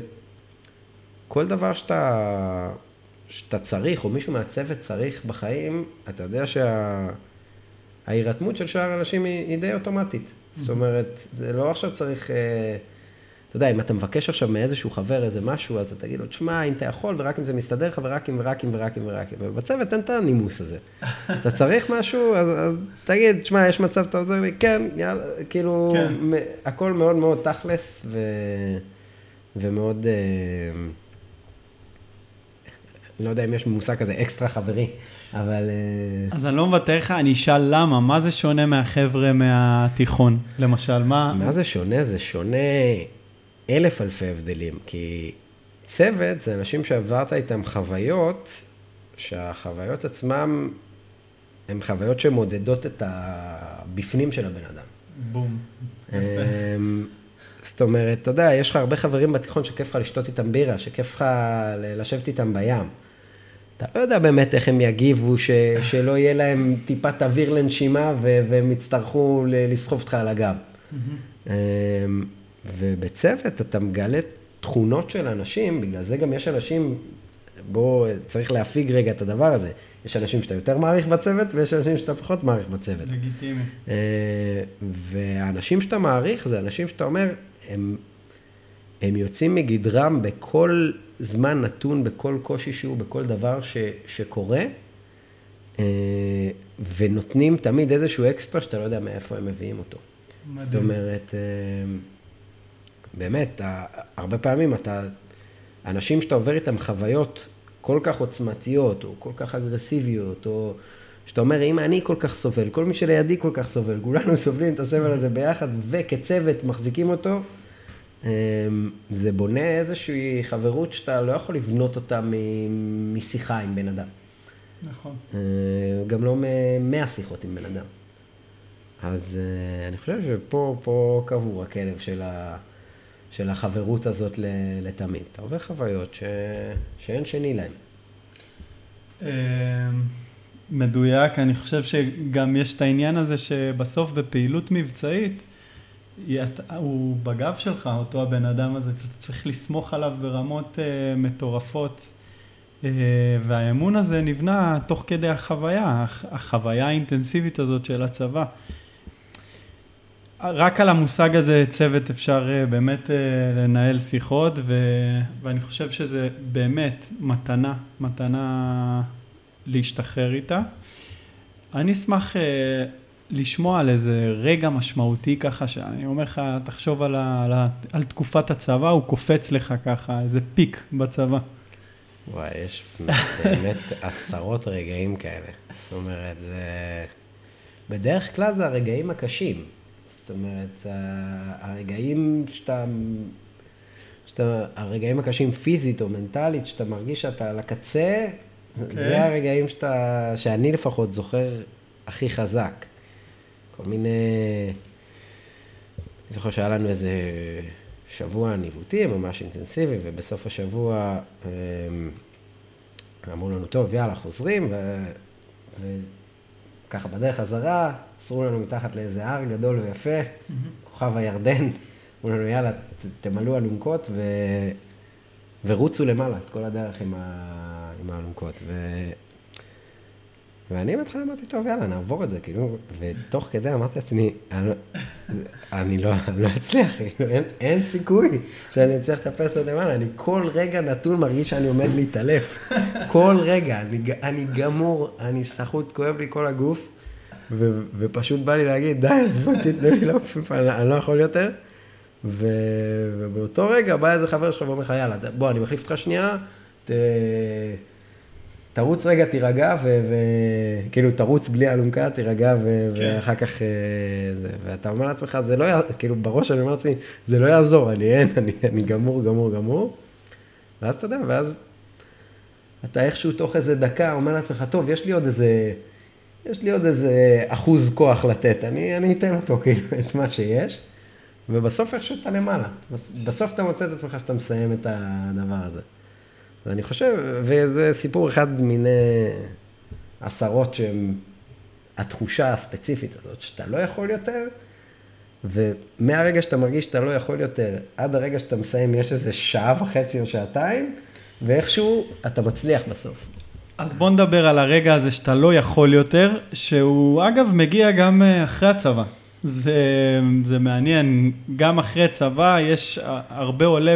כל דבר שאתה שאתה צריך, או מישהו מהצוות צריך בחיים, אתה יודע שההירתמות שה... של שאר האנשים היא, היא די אוטומטית. זאת אומרת, זה לא עכשיו צריך, אה, אתה יודע, אם אתה מבקש עכשיו מאיזשהו חבר איזה משהו, אז אתה תגיד לו, תשמע, אם אתה יכול, ורק אם זה מסתדר לך, ורק אם, ורק אם, ורק אם, ורק אם. ובצוות אין את הנימוס הזה. אתה צריך משהו, אז, אז תגיד, תשמע, יש מצב, אתה עוזר לי? כן, יאללה, כאילו, כן. הכל מאוד מאוד תכלס, ו... ומאוד... אה, אני לא יודע אם יש מושג כזה אקסטרה חברי, אבל...
אה, אז אני לא מוותר לך, אני אשאל למה, מה זה שונה מהחבר'ה מהתיכון, למשל, מה...
מה זה שונה? זה שונה אלף אלפי הבדלים, כי צוות זה אנשים שעברת איתם חוויות, שהחוויות עצמם הן חוויות שמודדות את הבפנים של הבן אדם.
בום.
אמ, זאת אומרת, אתה יודע, יש לך הרבה חברים בתיכון שכיף לך לשתות איתם בירה, שכיף לך לשבת איתם בים. אתה לא יודע באמת איך הם יגיבו, ש, שלא יהיה להם טיפת אוויר לנשימה ו, והם יצטרכו לסחוב אותך על הגב. ובצוות אתה מגלה תכונות של אנשים, בגלל זה גם יש אנשים, בוא, צריך להפיג רגע את הדבר הזה. יש אנשים שאתה יותר מעריך בצוות, ויש אנשים שאתה פחות מעריך בצוות.
לגיטימי. אה,
והאנשים שאתה מעריך זה אנשים שאתה אומר, הם, הם יוצאים מגדרם בכל זמן נתון, בכל קושי שהוא, בכל דבר ש, שקורה, אה, ונותנים תמיד איזשהו אקסטרה שאתה לא יודע מאיפה הם מביאים אותו. מדהים. זאת אומרת, אה, באמת, הרבה פעמים אתה, אנשים שאתה עובר איתם חוויות כל כך עוצמתיות, או כל כך אגרסיביות, או שאתה אומר, אם אני כל כך סובל, כל מי שלידי כל כך סובל, כולנו סובלים את הסבל הזה ביחד, וכצוות מחזיקים אותו, אמ, זה בונה איזושהי חברות שאתה לא יכול לבנות אותה משיחה עם בן אדם.
נכון.
אה, גם לא ממאה שיחות עם בן אדם. אז אה, אני חושב שפה קבור הכלב של, ה, של החברות הזאת לתמיד. עובר חוויות ש, שאין שני להם.
אמ, מדויק, אני חושב שגם יש את העניין הזה שבסוף בפעילות מבצעית, הוא בגב שלך, אותו הבן אדם הזה, אתה צריך לסמוך עליו ברמות uh, מטורפות. Uh, והאמון הזה נבנה תוך כדי החוויה, החוויה האינטנסיבית הזאת של הצבא. רק על המושג הזה צוות אפשר uh, באמת uh, לנהל שיחות, ו, ואני חושב שזה באמת מתנה, מתנה להשתחרר איתה. אני אשמח uh, לשמוע על איזה רגע משמעותי ככה, שאני אומר לך, תחשוב על, ה, על, ה, על תקופת הצבא, הוא קופץ לך ככה, איזה פיק בצבא.
וואי, יש באמת עשרות רגעים כאלה. זאת אומרת, זה... בדרך כלל זה הרגעים הקשים. זאת אומרת, הרגעים שאתה... שאתה, הרגעים הקשים פיזית או מנטלית, שאתה מרגיש שאתה על הקצה, okay. זה אוקיי. הרגעים שאתה, שאני לפחות זוכר הכי חזק. כל מיני... אני זוכר שהיה לנו איזה שבוע ניווטים ממש אינטנסיבי, ובסוף השבוע אמ, אמרו לנו, טוב, יאללה, חוזרים, ו... וככה בדרך חזרה, עצרו לנו מתחת לאיזה הר גדול ויפה. כוכב הירדן, אמרו לנו, יאללה, תמלאו אלונקות ו... ורוצו למעלה את כל הדרך עם, ה... עם האלונקות. ו... ואני בהתחלה אמרתי, טוב, יאללה, נעבור את זה, כאילו, ותוך כדי אמרתי לעצמי, אני, לא, לא, לא אצליח, כאילו, אין, סיכוי שאני אצליח לטפס עד למעלה, אני כל רגע נתון מרגיש שאני עומד להתעלף. כל רגע, אני, גמור, אני סחוט, כואב לי כל הגוף, ופשוט בא לי להגיד, די, עזבו, תתנו לי להופיף, אני, לא יכול יותר. ובאותו רגע בא איזה חבר שלך ואומר לך, יאללה, בוא, אני מחליף אותך שנייה, ת... תרוץ רגע, תירגע, וכאילו. תרוץ בלי אלונקה, תירגע, ו... כן. ואחר כך אה, זה. ואתה אומר לעצמך, זה לא, יעזור, כאילו, בראש אני אומר לעצמי, זה לא יעזור, אני אין, אני, אני גמור, גמור, גמור. ואז אתה יודע, ואז אתה איכשהו תוך איזה דקה אומר לעצמך, טוב, יש לי עוד איזה, יש לי עוד איזה אחוז כוח לתת, אני, אני אתן אותו, כאילו, את מה שיש. ובסוף איכשהו אתה למעלה. בסוף אתה מוצא את עצמך שאתה מסיים את הדבר הזה. ואני חושב, וזה סיפור אחד מיני עשרות שהם התחושה הספציפית הזאת, שאתה לא יכול יותר, ומהרגע שאתה מרגיש שאתה לא יכול יותר, עד הרגע שאתה מסיים, יש איזה שעה וחצי או שעתיים, ואיכשהו אתה מצליח בסוף.
אז בוא נדבר על הרגע הזה שאתה לא יכול יותר, שהוא אגב מגיע גם אה, אחרי הצבא. זה, זה מעניין, גם אחרי צבא יש הרבה עולה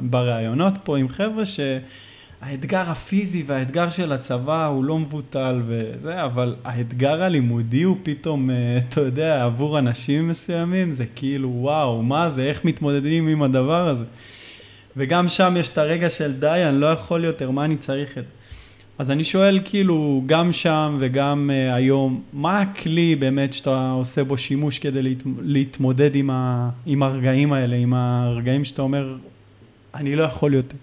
בראיונות פה עם חבר'ה שהאתגר הפיזי והאתגר של הצבא הוא לא מבוטל וזה, אבל האתגר הלימודי הוא פתאום, אה, אתה יודע, עבור אנשים מסוימים זה כאילו וואו, מה זה, איך מתמודדים עם הדבר הזה. וגם שם יש את הרגע של די, אני לא יכול יותר, מה אני צריך את זה. אז אני שואל כאילו, גם שם וגם uh, היום, מה הכלי באמת שאתה עושה בו שימוש כדי להת, להתמודד עם, ה, עם הרגעים האלה, עם הרגעים שאתה אומר, אני לא יכול יותר.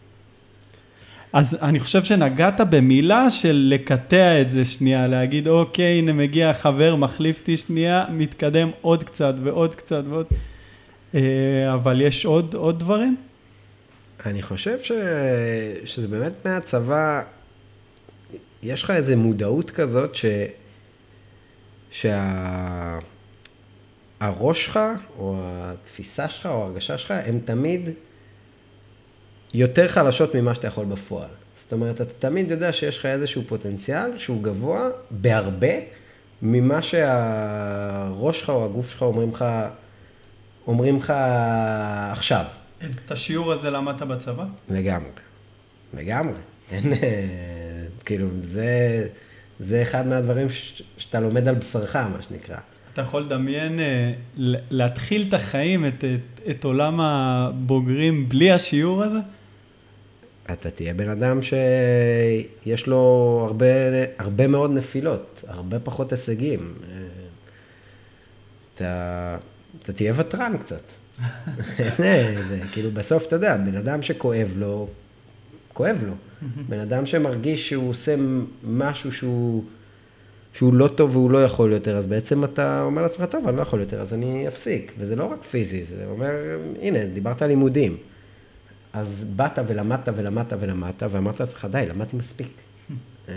אז אני חושב שנגעת במילה של לקטע את זה שנייה, להגיד אוקיי, הנה מגיע חבר, מחליף אותי שנייה, מתקדם עוד קצת ועוד קצת ועוד, uh, אבל יש עוד, עוד דברים?
אני חושב ש... שזה באמת מהצבא, יש לך איזו מודעות כזאת ש... שהראש שלך, או התפיסה שלך, או ההרגשה שלך, הם תמיד יותר חלשות ממה שאתה יכול בפועל. זאת אומרת, אתה תמיד יודע שיש לך איזשהו פוטנציאל שהוא גבוה בהרבה ממה שהראש שלך או הגוף שלך אומרים לך, אומרים לך עכשיו.
את השיעור הזה למדת בצבא?
לגמרי, לגמרי. אין, אה, כאילו, זה, זה אחד מהדברים ש, שאתה לומד על בשרך, מה שנקרא.
אתה יכול לדמיין, אה, להתחיל את החיים, את, את, את עולם הבוגרים בלי השיעור הזה?
אתה תהיה בן אדם שיש לו הרבה, הרבה מאוד נפילות, הרבה פחות הישגים. אה, אתה, אתה תהיה ותרן קצת. זה, כאילו, בסוף, אתה יודע, בן אדם שכואב לו, כואב לו. בן אדם שמרגיש שהוא עושה משהו שהוא, שהוא לא טוב והוא לא יכול יותר, אז בעצם אתה אומר לעצמך, טוב, אני לא יכול יותר, אז אני אפסיק. וזה לא רק פיזי, זה אומר, הנה, דיברת על לימודים. אז באת ולמדת ולמדת ולמדת, ואמרת לעצמך, די, למדתי מספיק. אמ,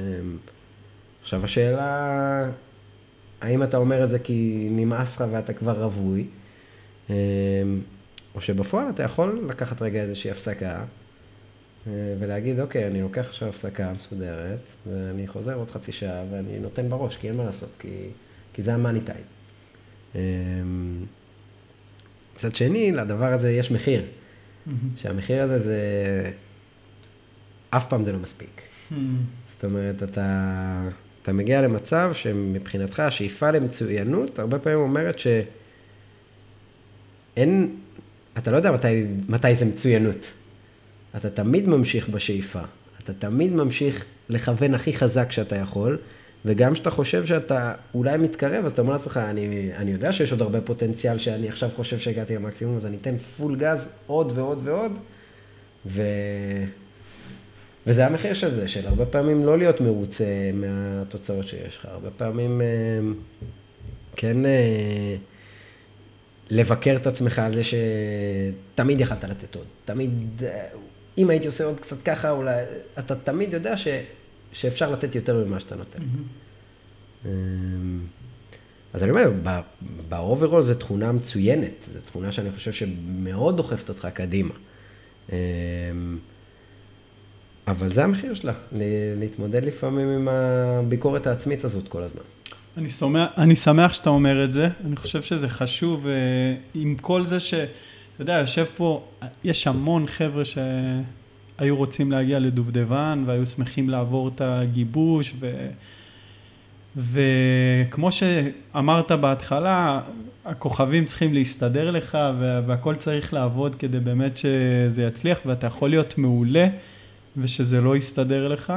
עכשיו השאלה, האם אתה אומר את זה כי נמאס לך ואתה כבר רווי, אמ, או שבפועל אתה יכול לקחת רגע איזושהי הפסקה, ולהגיד, אוקיי, אני לוקח עכשיו הפסקה מסודרת, ואני חוזר עוד חצי שעה, ואני נותן בראש, כי אין מה לעשות, כי, כי זה המאני טיים. אמ, מצד שני, לדבר הזה יש מחיר. שהמחיר הזה זה, אף פעם זה לא מספיק. זאת אומרת, אתה, אתה מגיע למצב שמבחינתך השאיפה למצוינות, הרבה פעמים אומרת שאין, אתה לא יודע מתי, מתי זה מצוינות. אתה תמיד ממשיך בשאיפה. אתה תמיד ממשיך לכוון הכי חזק שאתה יכול, וגם כשאתה חושב שאתה אולי מתקרב, אז אתה אומר לעצמך, אני, אני יודע שיש עוד הרבה פוטנציאל שאני עכשיו חושב שהגעתי למקסימום, אז אני אתן פול גז עוד ועוד ועוד, ו... וזה המחיר של זה, של הרבה פעמים לא להיות מרוצה מהתוצאות שיש לך, הרבה פעמים אה, כן אה, לבקר את עצמך על זה שתמיד יכלת לתת עוד, תמיד אה, אם הייתי עושה עוד קצת ככה, אולי, אתה תמיד יודע ש, שאפשר לתת יותר ממה שאתה נותן. Mm-hmm. אז אני אומר, ב overall זו תכונה מצוינת, זו תכונה שאני חושב שמאוד דוחפת אותך קדימה. אמ, אבל זה המחיר שלה, להתמודד לפעמים עם הביקורת העצמית הזאת כל הזמן.
אני שמח, אני שמח שאתה אומר את זה, אני חושב שזה חשוב, אה, עם כל זה ש... אתה יודע, יושב פה, יש המון חבר'ה שהיו רוצים להגיע לדובדבן והיו שמחים לעבור את הגיבוש ו... וכמו שאמרת בהתחלה, הכוכבים צריכים להסתדר לך והכל צריך לעבוד כדי באמת שזה יצליח ואתה יכול להיות מעולה ושזה לא יסתדר לך.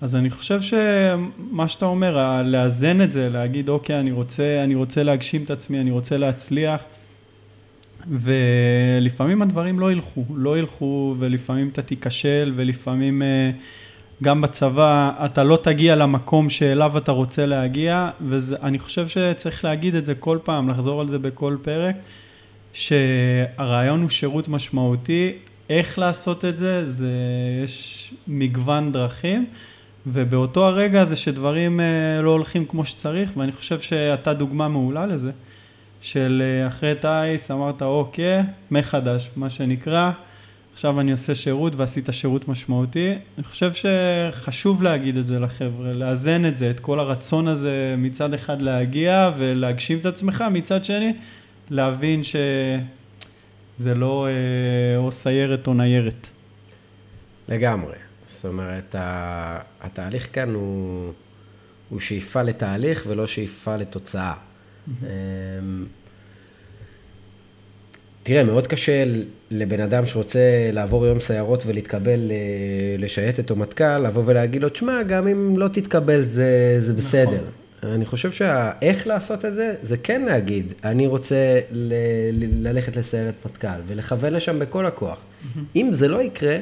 אז אני חושב שמה שאתה אומר, לאזן את זה, להגיד אוקיי, אני רוצה, אני רוצה להגשים את עצמי, אני רוצה להצליח, ולפעמים הדברים לא ילכו, לא ילכו, ולפעמים אתה תיכשל, ולפעמים אה, גם בצבא אתה לא תגיע למקום שאליו אתה רוצה להגיע, ואני חושב שצריך להגיד את זה כל פעם, לחזור על זה בכל פרק, שהרעיון הוא שירות משמעותי, איך לעשות את זה, זה יש מגוון דרכים. ובאותו הרגע זה שדברים אה, לא הולכים כמו שצריך, ואני חושב שאתה דוגמה מעולה לזה, של אה, אחרי טייס אמרת אוקיי, מחדש, מה שנקרא, עכשיו אני עושה שירות ועשית שירות משמעותי. אני חושב שחשוב להגיד את זה לחבר'ה, לאזן את זה, את כל הרצון הזה מצד אחד להגיע ולהגשים את עצמך, מצד שני להבין שזה לא אה, או סיירת או ניירת.
לגמרי. זאת אומרת, התהליך כאן הוא, הוא שאיפה לתהליך ולא שאיפה לתוצאה. אמ, תראה, מאוד קשה לבן אדם שרוצה לעבור יום סיירות ולהתקבל לשייטת או מטכ"ל, לבוא ולהגיד לו, תשמע, גם אם לא תתקבל זה, זה נכון. בסדר. נכון. אני חושב שהאיך לעשות את זה, זה כן להגיד, אני רוצה ל- ללכת לסיירת מטכ"ל ולכוון לשם בכל הכוח. Mm-hmm. אם זה לא יקרה,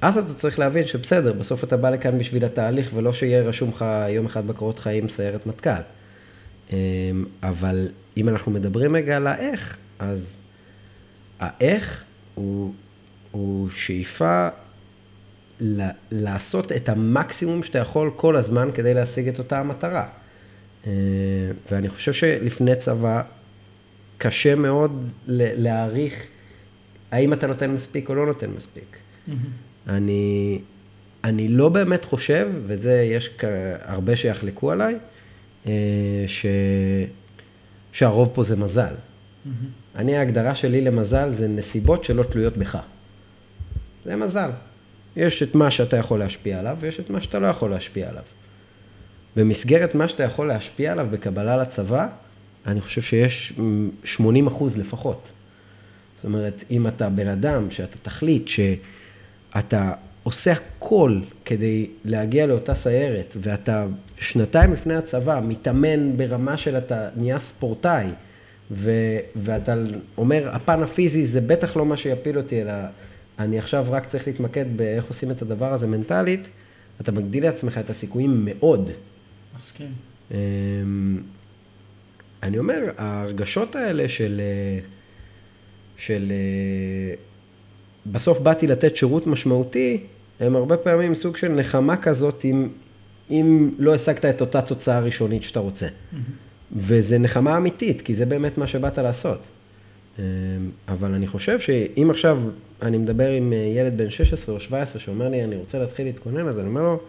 אז אתה צריך להבין שבסדר, בסוף אתה בא לכאן בשביל התהליך, ולא שיהיה רשום לך יום אחד בקורות חיים סיירת מטכ"ל. אמ, אבל אם אנחנו מדברים רגע על האיך, אז האיך הוא, הוא שאיפה לעשות את המקסימום שאתה יכול כל הזמן כדי להשיג את אותה המטרה. אמ, ואני חושב שלפני צבא, קשה מאוד להעריך האם אתה נותן מספיק או לא נותן מספיק. Mm-hmm. אני, אני לא באמת חושב, וזה, יש הרבה שיחלקו עליי, ש, שהרוב פה זה מזל. Mm-hmm. אני, ההגדרה שלי למזל זה נסיבות שלא תלויות בך. זה מזל. יש את מה שאתה יכול להשפיע עליו, ויש את מה שאתה לא יכול להשפיע עליו. במסגרת מה שאתה יכול להשפיע עליו בקבלה לצבא, אני חושב שיש 80 אחוז לפחות. זאת אומרת, אם אתה בן אדם שאתה תחליט ש... אתה עושה הכל כדי להגיע לאותה סיירת, ואתה שנתיים לפני הצבא מתאמן ברמה של אתה נהיה ספורטאי, ו- ואתה אומר, הפן הפיזי זה בטח לא מה שיפיל אותי, אלא אני עכשיו רק צריך להתמקד באיך עושים את הדבר הזה מנטלית, אתה מגדיל לעצמך את הסיכויים מאוד.
מסכים.
אמ, אני אומר, ההרגשות האלה של, של בסוף באתי לתת שירות משמעותי, הם הרבה פעמים סוג של נחמה כזאת, אם, אם לא השגת את אותה תוצאה ראשונית שאתה רוצה. Mm-hmm. וזה נחמה אמיתית, כי זה באמת מה שבאת לעשות. אמ, אבל אני חושב שאם עכשיו אני מדבר עם אה, ילד בן 16 או 17 שאומר לי, אני רוצה להתחיל להתכונן, אז אני אומר לו,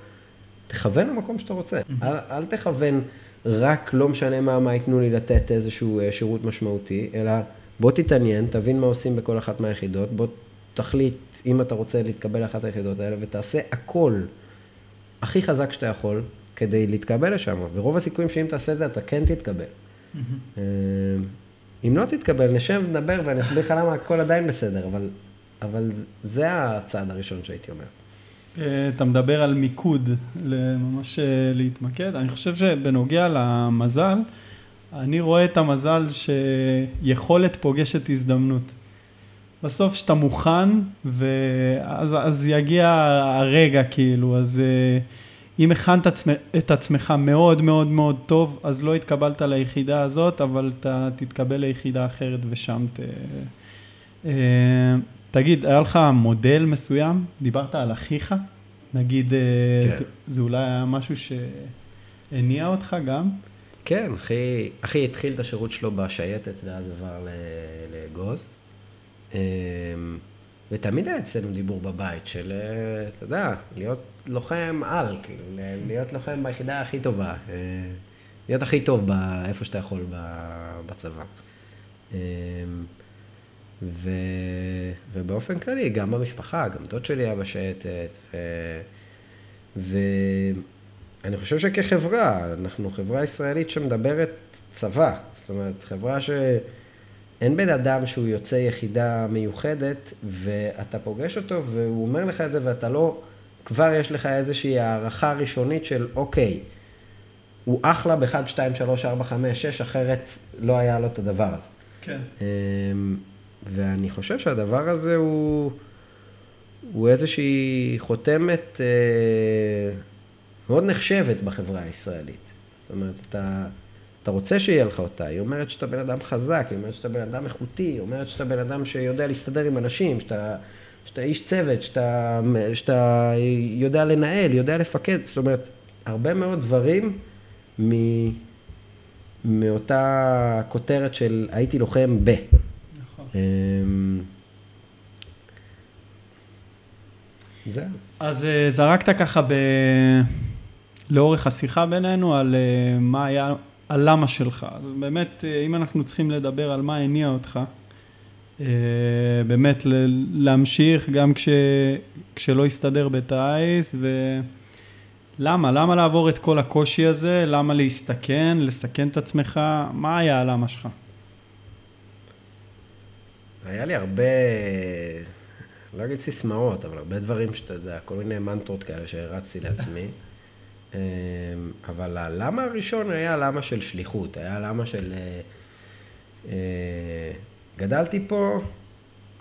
תכוון למקום שאתה רוצה. Mm-hmm. אל, אל תכוון רק, לא משנה מה, מה ייתנו לי לתת איזשהו אה, שירות משמעותי, אלא בוא תתעניין, תבין מה עושים בכל אחת מהיחידות, בוא תחליט אם אתה רוצה להתקבל לאחת היחידות האלה, ותעשה הכל הכי חזק שאתה יכול כדי להתקבל לשם. ורוב הסיכויים שאם תעשה את זה, אתה כן תתקבל. Mm-hmm. אם לא תתקבל, נשב, נדבר ואני אסביר לך למה הכל עדיין בסדר, אבל, אבל זה הצעד הראשון שהייתי אומר.
אה, אתה מדבר על מיקוד, ממש אה, להתמקד. אני חושב שבנוגע למזל, אני רואה את המזל שיכולת פוגשת הזדמנות. בסוף שאתה מוכן, ואז אז יגיע הרגע כאילו, אז אה, אם הכנת עצמ, את עצמך מאוד מאוד מאוד טוב, אז לא התקבלת ליחידה הזאת, אבל אתה תתקבל ליחידה אחרת ושם ת... אה, תגיד, היה לך מודל מסוים? דיברת על אחיך? נגיד, אה, כן. זה, זה אולי היה משהו שהניע אותך גם?
כן, אחי, אחי התחיל את השירות שלו בשייטת ואז עבר לאגוז. אמ, ותמיד היה אצלנו דיבור בבית של, אה, אתה יודע, להיות לוחם על, כאילו, להיות לוחם ביחידה הכי טובה. אה, להיות הכי טוב איפה שאתה יכול בצבא. אמ, ו... ובאופן כללי, גם במשפחה, גם דוד שלי היה בשייטת, ו... ואני חושב שכחברה, אנחנו חברה ישראלית שמדברת צבא, זאת אומרת, חברה שאין בן אדם שהוא יוצא יחידה מיוחדת, ואתה פוגש אותו והוא אומר לך את זה, ואתה לא, כבר יש לך איזושהי הערכה ראשונית של אוקיי, הוא אחלה ב-1, 2, 3, 4, 5, 6, אחרת לא היה לו את הדבר הזה.
כן.
אמ, ואני חושב שהדבר הזה הוא, הוא איזושהי חותמת אה, מאוד נחשבת בחברה הישראלית. זאת אומרת, אתה, אתה רוצה שיהיה לך אותה, היא אומרת שאתה בן אדם חזק, היא אומרת שאתה בן אדם איכותי, היא אומרת שאתה בן אדם שיודע להסתדר עם אנשים, שאתה, שאתה איש צוות, שאתה, שאתה יודע לנהל, יודע לפקד, זאת אומרת, הרבה מאוד דברים מ... מאותה כותרת של הייתי לוחם ב. נכון. אמ,
זהו. אז אה, זרקת ככה ב... לאורך השיחה בינינו על אה, מה היה, על למה שלך. אז באמת, אה, אם אנחנו צריכים לדבר על מה הניע אותך, באמת להמשיך גם כש... כשלא הסתדר בטיס, ו... למה? למה לעבור את כל הקושי הזה? למה להסתכן, לסכן את עצמך? מה היה הלמה שלך?
היה לי הרבה, לא אגיד סיסמאות, אבל הרבה דברים שאתה יודע, כל מיני מנטרות כאלה שהרצתי לעצמי. אמ, אבל הלמה הראשון היה למה של שליחות, היה למה של... אה, אה, גדלתי פה,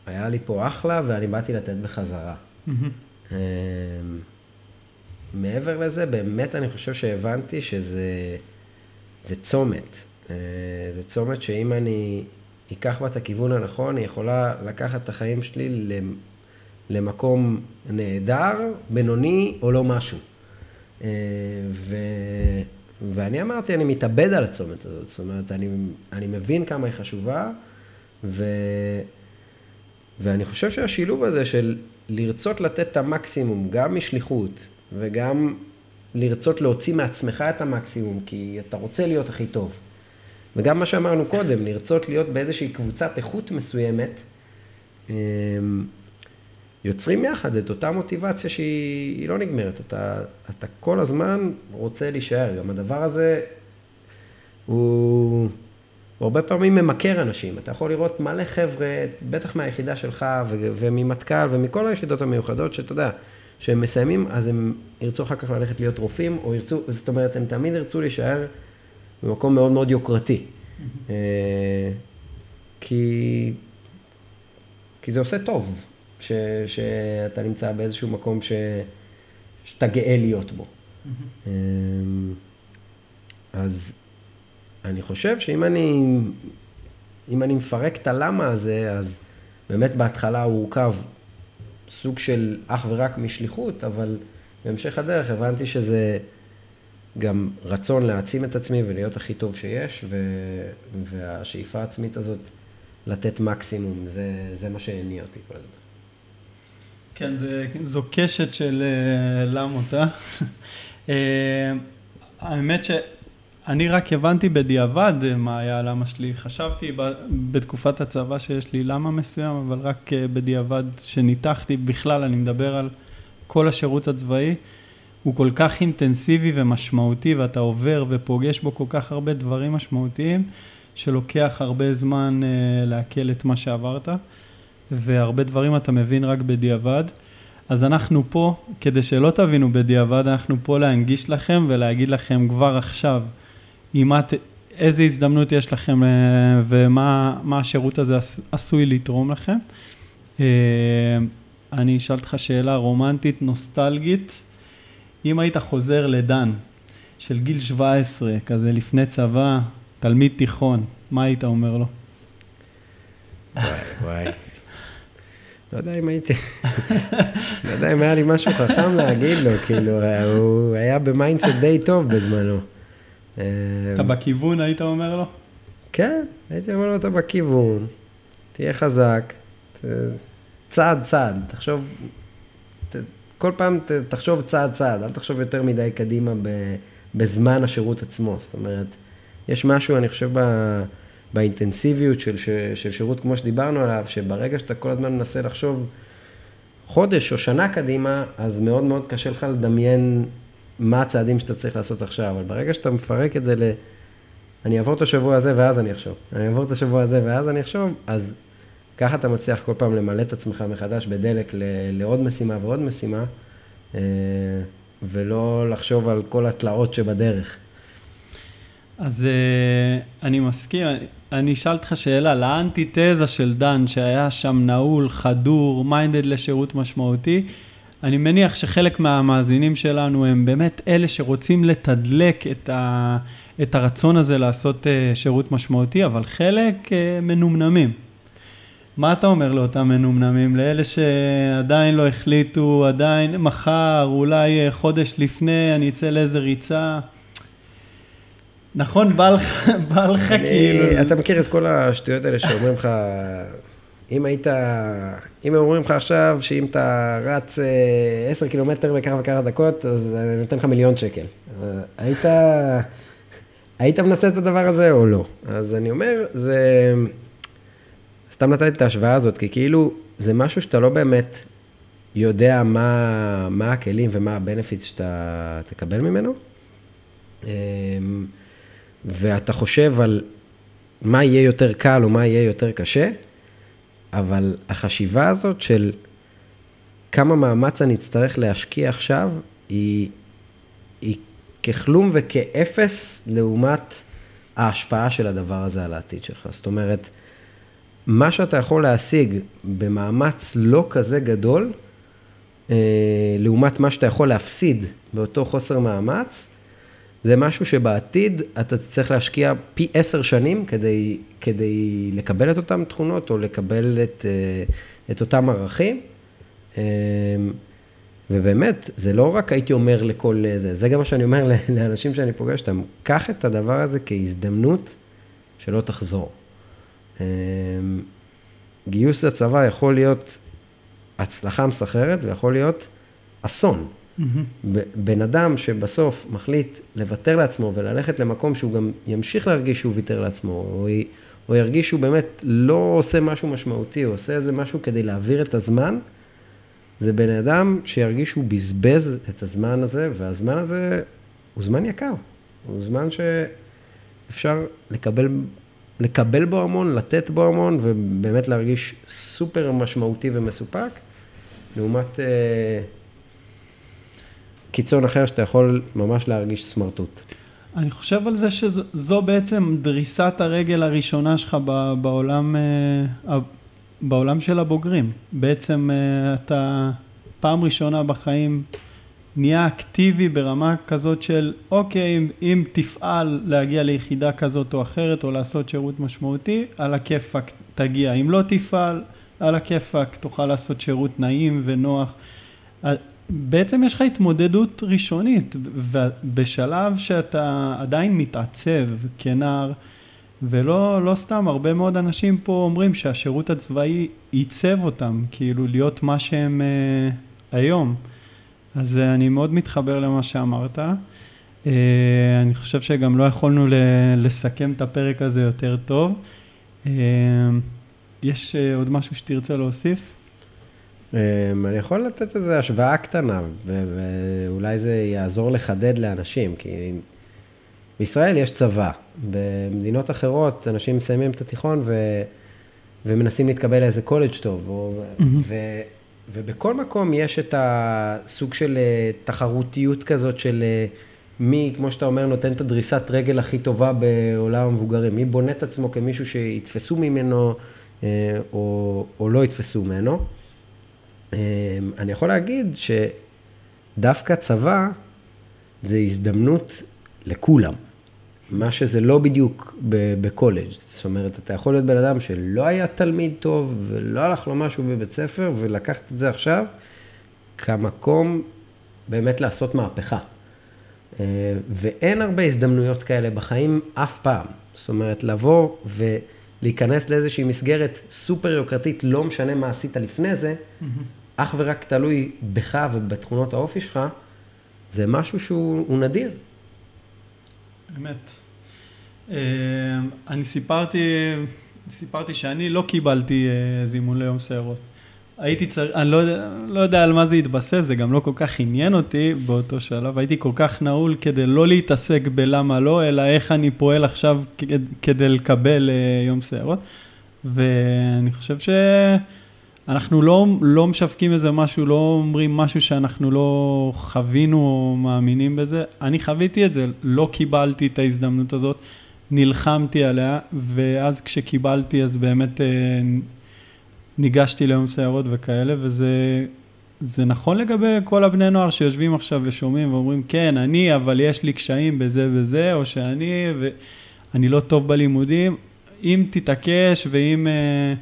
היה לי פה אחלה, ואני באתי לתת בחזרה. Mm-hmm. מעבר לזה, באמת אני חושב שהבנתי שזה זה צומת. אה, זה צומת שאם אני אקח בה את הכיוון הנכון, היא יכולה לקחת את החיים שלי למקום נהדר, בינוני או לא משהו. אה, ו... ואני אמרתי, אני מתאבד על הצומת הזאת. זאת אומרת, אני, אני מבין כמה היא חשובה, ו... ואני חושב שהשילוב הזה של לרצות לתת את המקסימום, גם משליחות, וגם לרצות להוציא מעצמך את המקסימום, כי אתה רוצה להיות הכי טוב. וגם מה שאמרנו קודם, לרצות להיות באיזושהי קבוצת איכות מסוימת, אמ, יוצרים יחד את אותה מוטיבציה שהיא לא נגמרת. אתה, אתה כל הזמן רוצה להישאר. גם הדבר הזה הוא, הוא הרבה פעמים ממכר אנשים. אתה יכול לראות מלא חבר'ה, בטח מהיחידה שלך וממטכ"ל ומכל היחידות המיוחדות, שאתה יודע, כשהם מסיימים, אז הם ירצו אחר כך ללכת להיות רופאים, או ירצו, זאת אומרת, הם תמיד ירצו להישאר במקום מאוד מאוד יוקרתי. אה, כי, כי זה עושה טוב, ש, שאתה נמצא באיזשהו מקום ש, שאתה גאה להיות בו. אה, אז אני חושב שאם אני, אם אני מפרק את הלמה הזה, אז באמת בהתחלה הוא הורכב סוג של אך ורק משליחות, אבל בהמשך הדרך הבנתי שזה גם רצון להעצים את עצמי ולהיות הכי טוב שיש, ו... והשאיפה העצמית הזאת לתת מקסימום, זה, זה מה שהניע אותי כל הזמן.
כן, זה, זו קשת של uh, למות, אה? האמת ש... אני רק הבנתי בדיעבד מה היה הלמה שלי. חשבתי בתקופת הצבא שיש לי למה מסוים, אבל רק אה, בדיעבד שניתחתי, בכלל אני מדבר על כל השירות הצבאי, הוא כל כך אינטנסיבי ומשמעותי ואתה עובר ופוגש בו כל כך הרבה דברים משמעותיים, שלוקח הרבה זמן uh, לעכל את מה שעברת, והרבה דברים אתה מבין רק בדיעבד. אז אנחנו פה, כדי שלא תבינו בדיעבד, אנחנו פה להנגיש לכם ולהגיד לכם כבר עכשיו. עם את, איזה הזדמנות יש לכם אה, ומה השירות הזה עשוי לתרום לכם. אה, אני אשאל אותך שאלה רומנטית, נוסטלגית. אם היית חוזר לדן של גיל 17, כזה לפני צבא, תלמיד תיכון, מה היית אומר לו?
וואי, וואי. לא יודע אם הייתי, לא יודע אם היה לי משהו חכם להגיד לו, כאילו, הוא היה ב mindset די טוב בזמנו.
אתה בכיוון, היית אומר לו?
כן, הייתי אומר לו, אתה בכיוון, תהיה חזק, צעד צעד, תחשוב, כל פעם תחשוב צעד צעד, אל תחשוב יותר מדי קדימה בזמן השירות עצמו. זאת אומרת, יש משהו, אני חושב, באינטנסיביות של, של שירות כמו שדיברנו עליו, שברגע שאתה כל הזמן מנסה לחשוב חודש או שנה קדימה, אז מאוד מאוד קשה לך לדמיין מה הצעדים שאתה צריך לעשות עכשיו. אבל ברגע שאתה מפרק את זה ל... אני אעבור את השבוע הזה ואז אני אחשוב. אני אעבור את השבוע הזה ואז אני אחשוב, אז ככה אתה מצליח כל פעם למלא את עצמך מחדש בדלק לעוד משימה ועוד משימה, אה, ולא לחשוב על כל התלאות שבדרך.
אז אה, אני מסכים, אני אשאל אותך שאלה, לאנטיתזה של דן, שהיה שם נעול, חדור, מיינדד לשירות משמעותי, אני מניח שחלק מהמאזינים שלנו הם באמת אלה שרוצים לתדלק את, ה, את הרצון הזה לעשות אה, שירות משמעותי, אבל חלק מנומנמים. מה אתה אומר לאותם מנומנמים, לאלה שעדיין לא החליטו, עדיין מחר, אולי חודש לפני, אני אצא לאיזה ריצה? נכון, בא לך, בא לך כאילו...
אתה מכיר את כל השטויות האלה שאומרים לך, אם היית, אם אומרים לך עכשיו שאם אתה רץ אה, עשר קילומטר בכמה וכמה דקות, אז אני נותן לך מיליון שקל. היית, היית מנסה את הדבר הזה או לא? אז אני אומר, זה... סתם נתתי את ההשוואה הזאת, כי כאילו זה משהו שאתה לא באמת יודע מה, מה הכלים ומה הבנפיט שאתה תקבל ממנו. ואתה חושב על מה יהיה יותר קל או מה יהיה יותר קשה, אבל החשיבה הזאת של כמה מאמץ אני אצטרך להשקיע עכשיו, היא, היא ככלום וכאפס לעומת ההשפעה של הדבר הזה על העתיד שלך. זאת אומרת, מה שאתה יכול להשיג במאמץ לא כזה גדול, אה, לעומת מה שאתה יכול להפסיד באותו חוסר מאמץ, זה משהו שבעתיד אתה צריך להשקיע פי עשר שנים כדי, כדי לקבל את אותן תכונות או לקבל את, אה, את אותם ערכים. אה, ובאמת, זה לא רק הייתי אומר לכל זה, זה גם מה שאני אומר לאנשים שאני פוגש אותם, קח את הדבר הזה כהזדמנות שלא תחזור. גיוס לצבא יכול להיות הצלחה מסחררת ויכול להיות אסון. בן אדם שבסוף מחליט לוותר לעצמו וללכת למקום שהוא גם ימשיך להרגיש שהוא ויתר לעצמו, או, י, או ירגיש שהוא באמת לא עושה משהו משמעותי, הוא עושה איזה משהו כדי להעביר את הזמן, זה בן אדם שירגיש שהוא בזבז את הזמן הזה, והזמן הזה הוא זמן יקר. הוא זמן שאפשר לקבל לקבל בו המון, לתת בו המון, ובאמת להרגיש סופר משמעותי ומסופק, לעומת אה, קיצון אחר שאתה יכול ממש להרגיש סמרטוט.
אני חושב על זה שזו בעצם דריסת הרגל הראשונה שלך בעולם, אה, בעולם של הבוגרים. בעצם אה, אתה פעם ראשונה בחיים נהיה אקטיבי ברמה כזאת של אוקיי, אם, אם תפעל להגיע ליחידה כזאת או אחרת או לעשות שירות משמעותי, על הכיפאק תגיע. אם לא תפעל, על הכיפאק תוכל לעשות שירות נעים ונוח. בעצם יש לך התמודדות ראשונית, ובשלב שאתה עדיין מתעצב כנער, ולא לא סתם, הרבה מאוד אנשים פה אומרים שהשירות הצבאי עיצב אותם, כאילו להיות מה שהם אה, היום. אז אה, אני מאוד מתחבר למה שאמרת. אה, אני חושב שגם לא יכולנו לסכם את הפרק הזה יותר טוב. אה, יש עוד משהו שתרצה להוסיף?
אני יכול לתת איזו השוואה קטנה, ואולי זה יעזור לחדד לאנשים, כי בישראל יש צבא. במדינות אחרות אנשים מסיימים את התיכון ו... ומנסים להתקבל לאיזה קולג' טוב, mm-hmm. ו... ובכל מקום יש את הסוג של אה, תחרותיות כזאת של אה, מי, כמו שאתה אומר, נותן את הדריסת רגל הכי טובה בעולם המבוגרים. מי בונה את עצמו כמישהו שיתפסו ממנו אה, או, או לא יתפסו ממנו. אני יכול להגיד שדווקא צבא זה הזדמנות לכולם. מה שזה לא בדיוק בקולג'. זאת אומרת, אתה יכול להיות בן אדם שלא היה תלמיד טוב ולא הלך לו משהו בבית ספר, ולקחת את זה עכשיו כמקום באמת לעשות מהפכה. ואין הרבה הזדמנויות כאלה בחיים אף פעם. זאת אומרת, לבוא ולהיכנס לאיזושהי מסגרת סופר יוקרתית, לא משנה מה עשית לפני זה, mm-hmm. אך ורק תלוי בך ובתכונות האופי שלך, זה משהו שהוא נדיר.
אמת. אה, אני סיפרתי, סיפרתי שאני לא קיבלתי אה, זימון ליום סיירות. הייתי צריך, אני לא לא יודע על מה זה התבסס, זה גם לא כל כך עניין אותי באותו שלב, הייתי כל כך נעול כדי לא להתעסק בלמה לא, אלא איך אני פועל עכשיו כדי לקבל אה, יום סיירות. ואני חושב שאנחנו לא, לא משווקים איזה משהו, לא אומרים משהו שאנחנו לא חווינו או מאמינים בזה. אני חוויתי את זה, לא קיבלתי את ההזדמנות הזאת, נלחמתי עליה, ואז כשקיבלתי אז באמת... אה, ניגשתי ליום סיירות וכאלה, וזה זה נכון לגבי כל הבני נוער שיושבים עכשיו ושומעים ואומרים, כן, אני, אבל יש לי קשיים בזה וזה, או שאני, ואני לא טוב בלימודים. אם תתעקש ואם uh,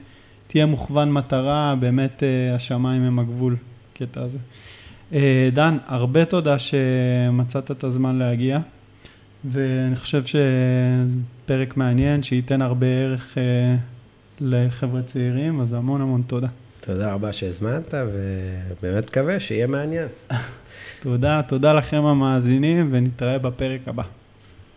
תהיה מוכוון מטרה, באמת uh, השמיים הם הגבול, קטע הזה. Uh, דן, הרבה תודה שמצאת את הזמן להגיע, ואני חושב שפרק מעניין, שייתן הרבה ערך uh, לחבר'ה צעירים, אז המון המון תודה.
תודה רבה שהזמנת, ובאמת מקווה שיהיה מעניין.
תודה, תודה לכם המאזינים, ונתראה בפרק הבא.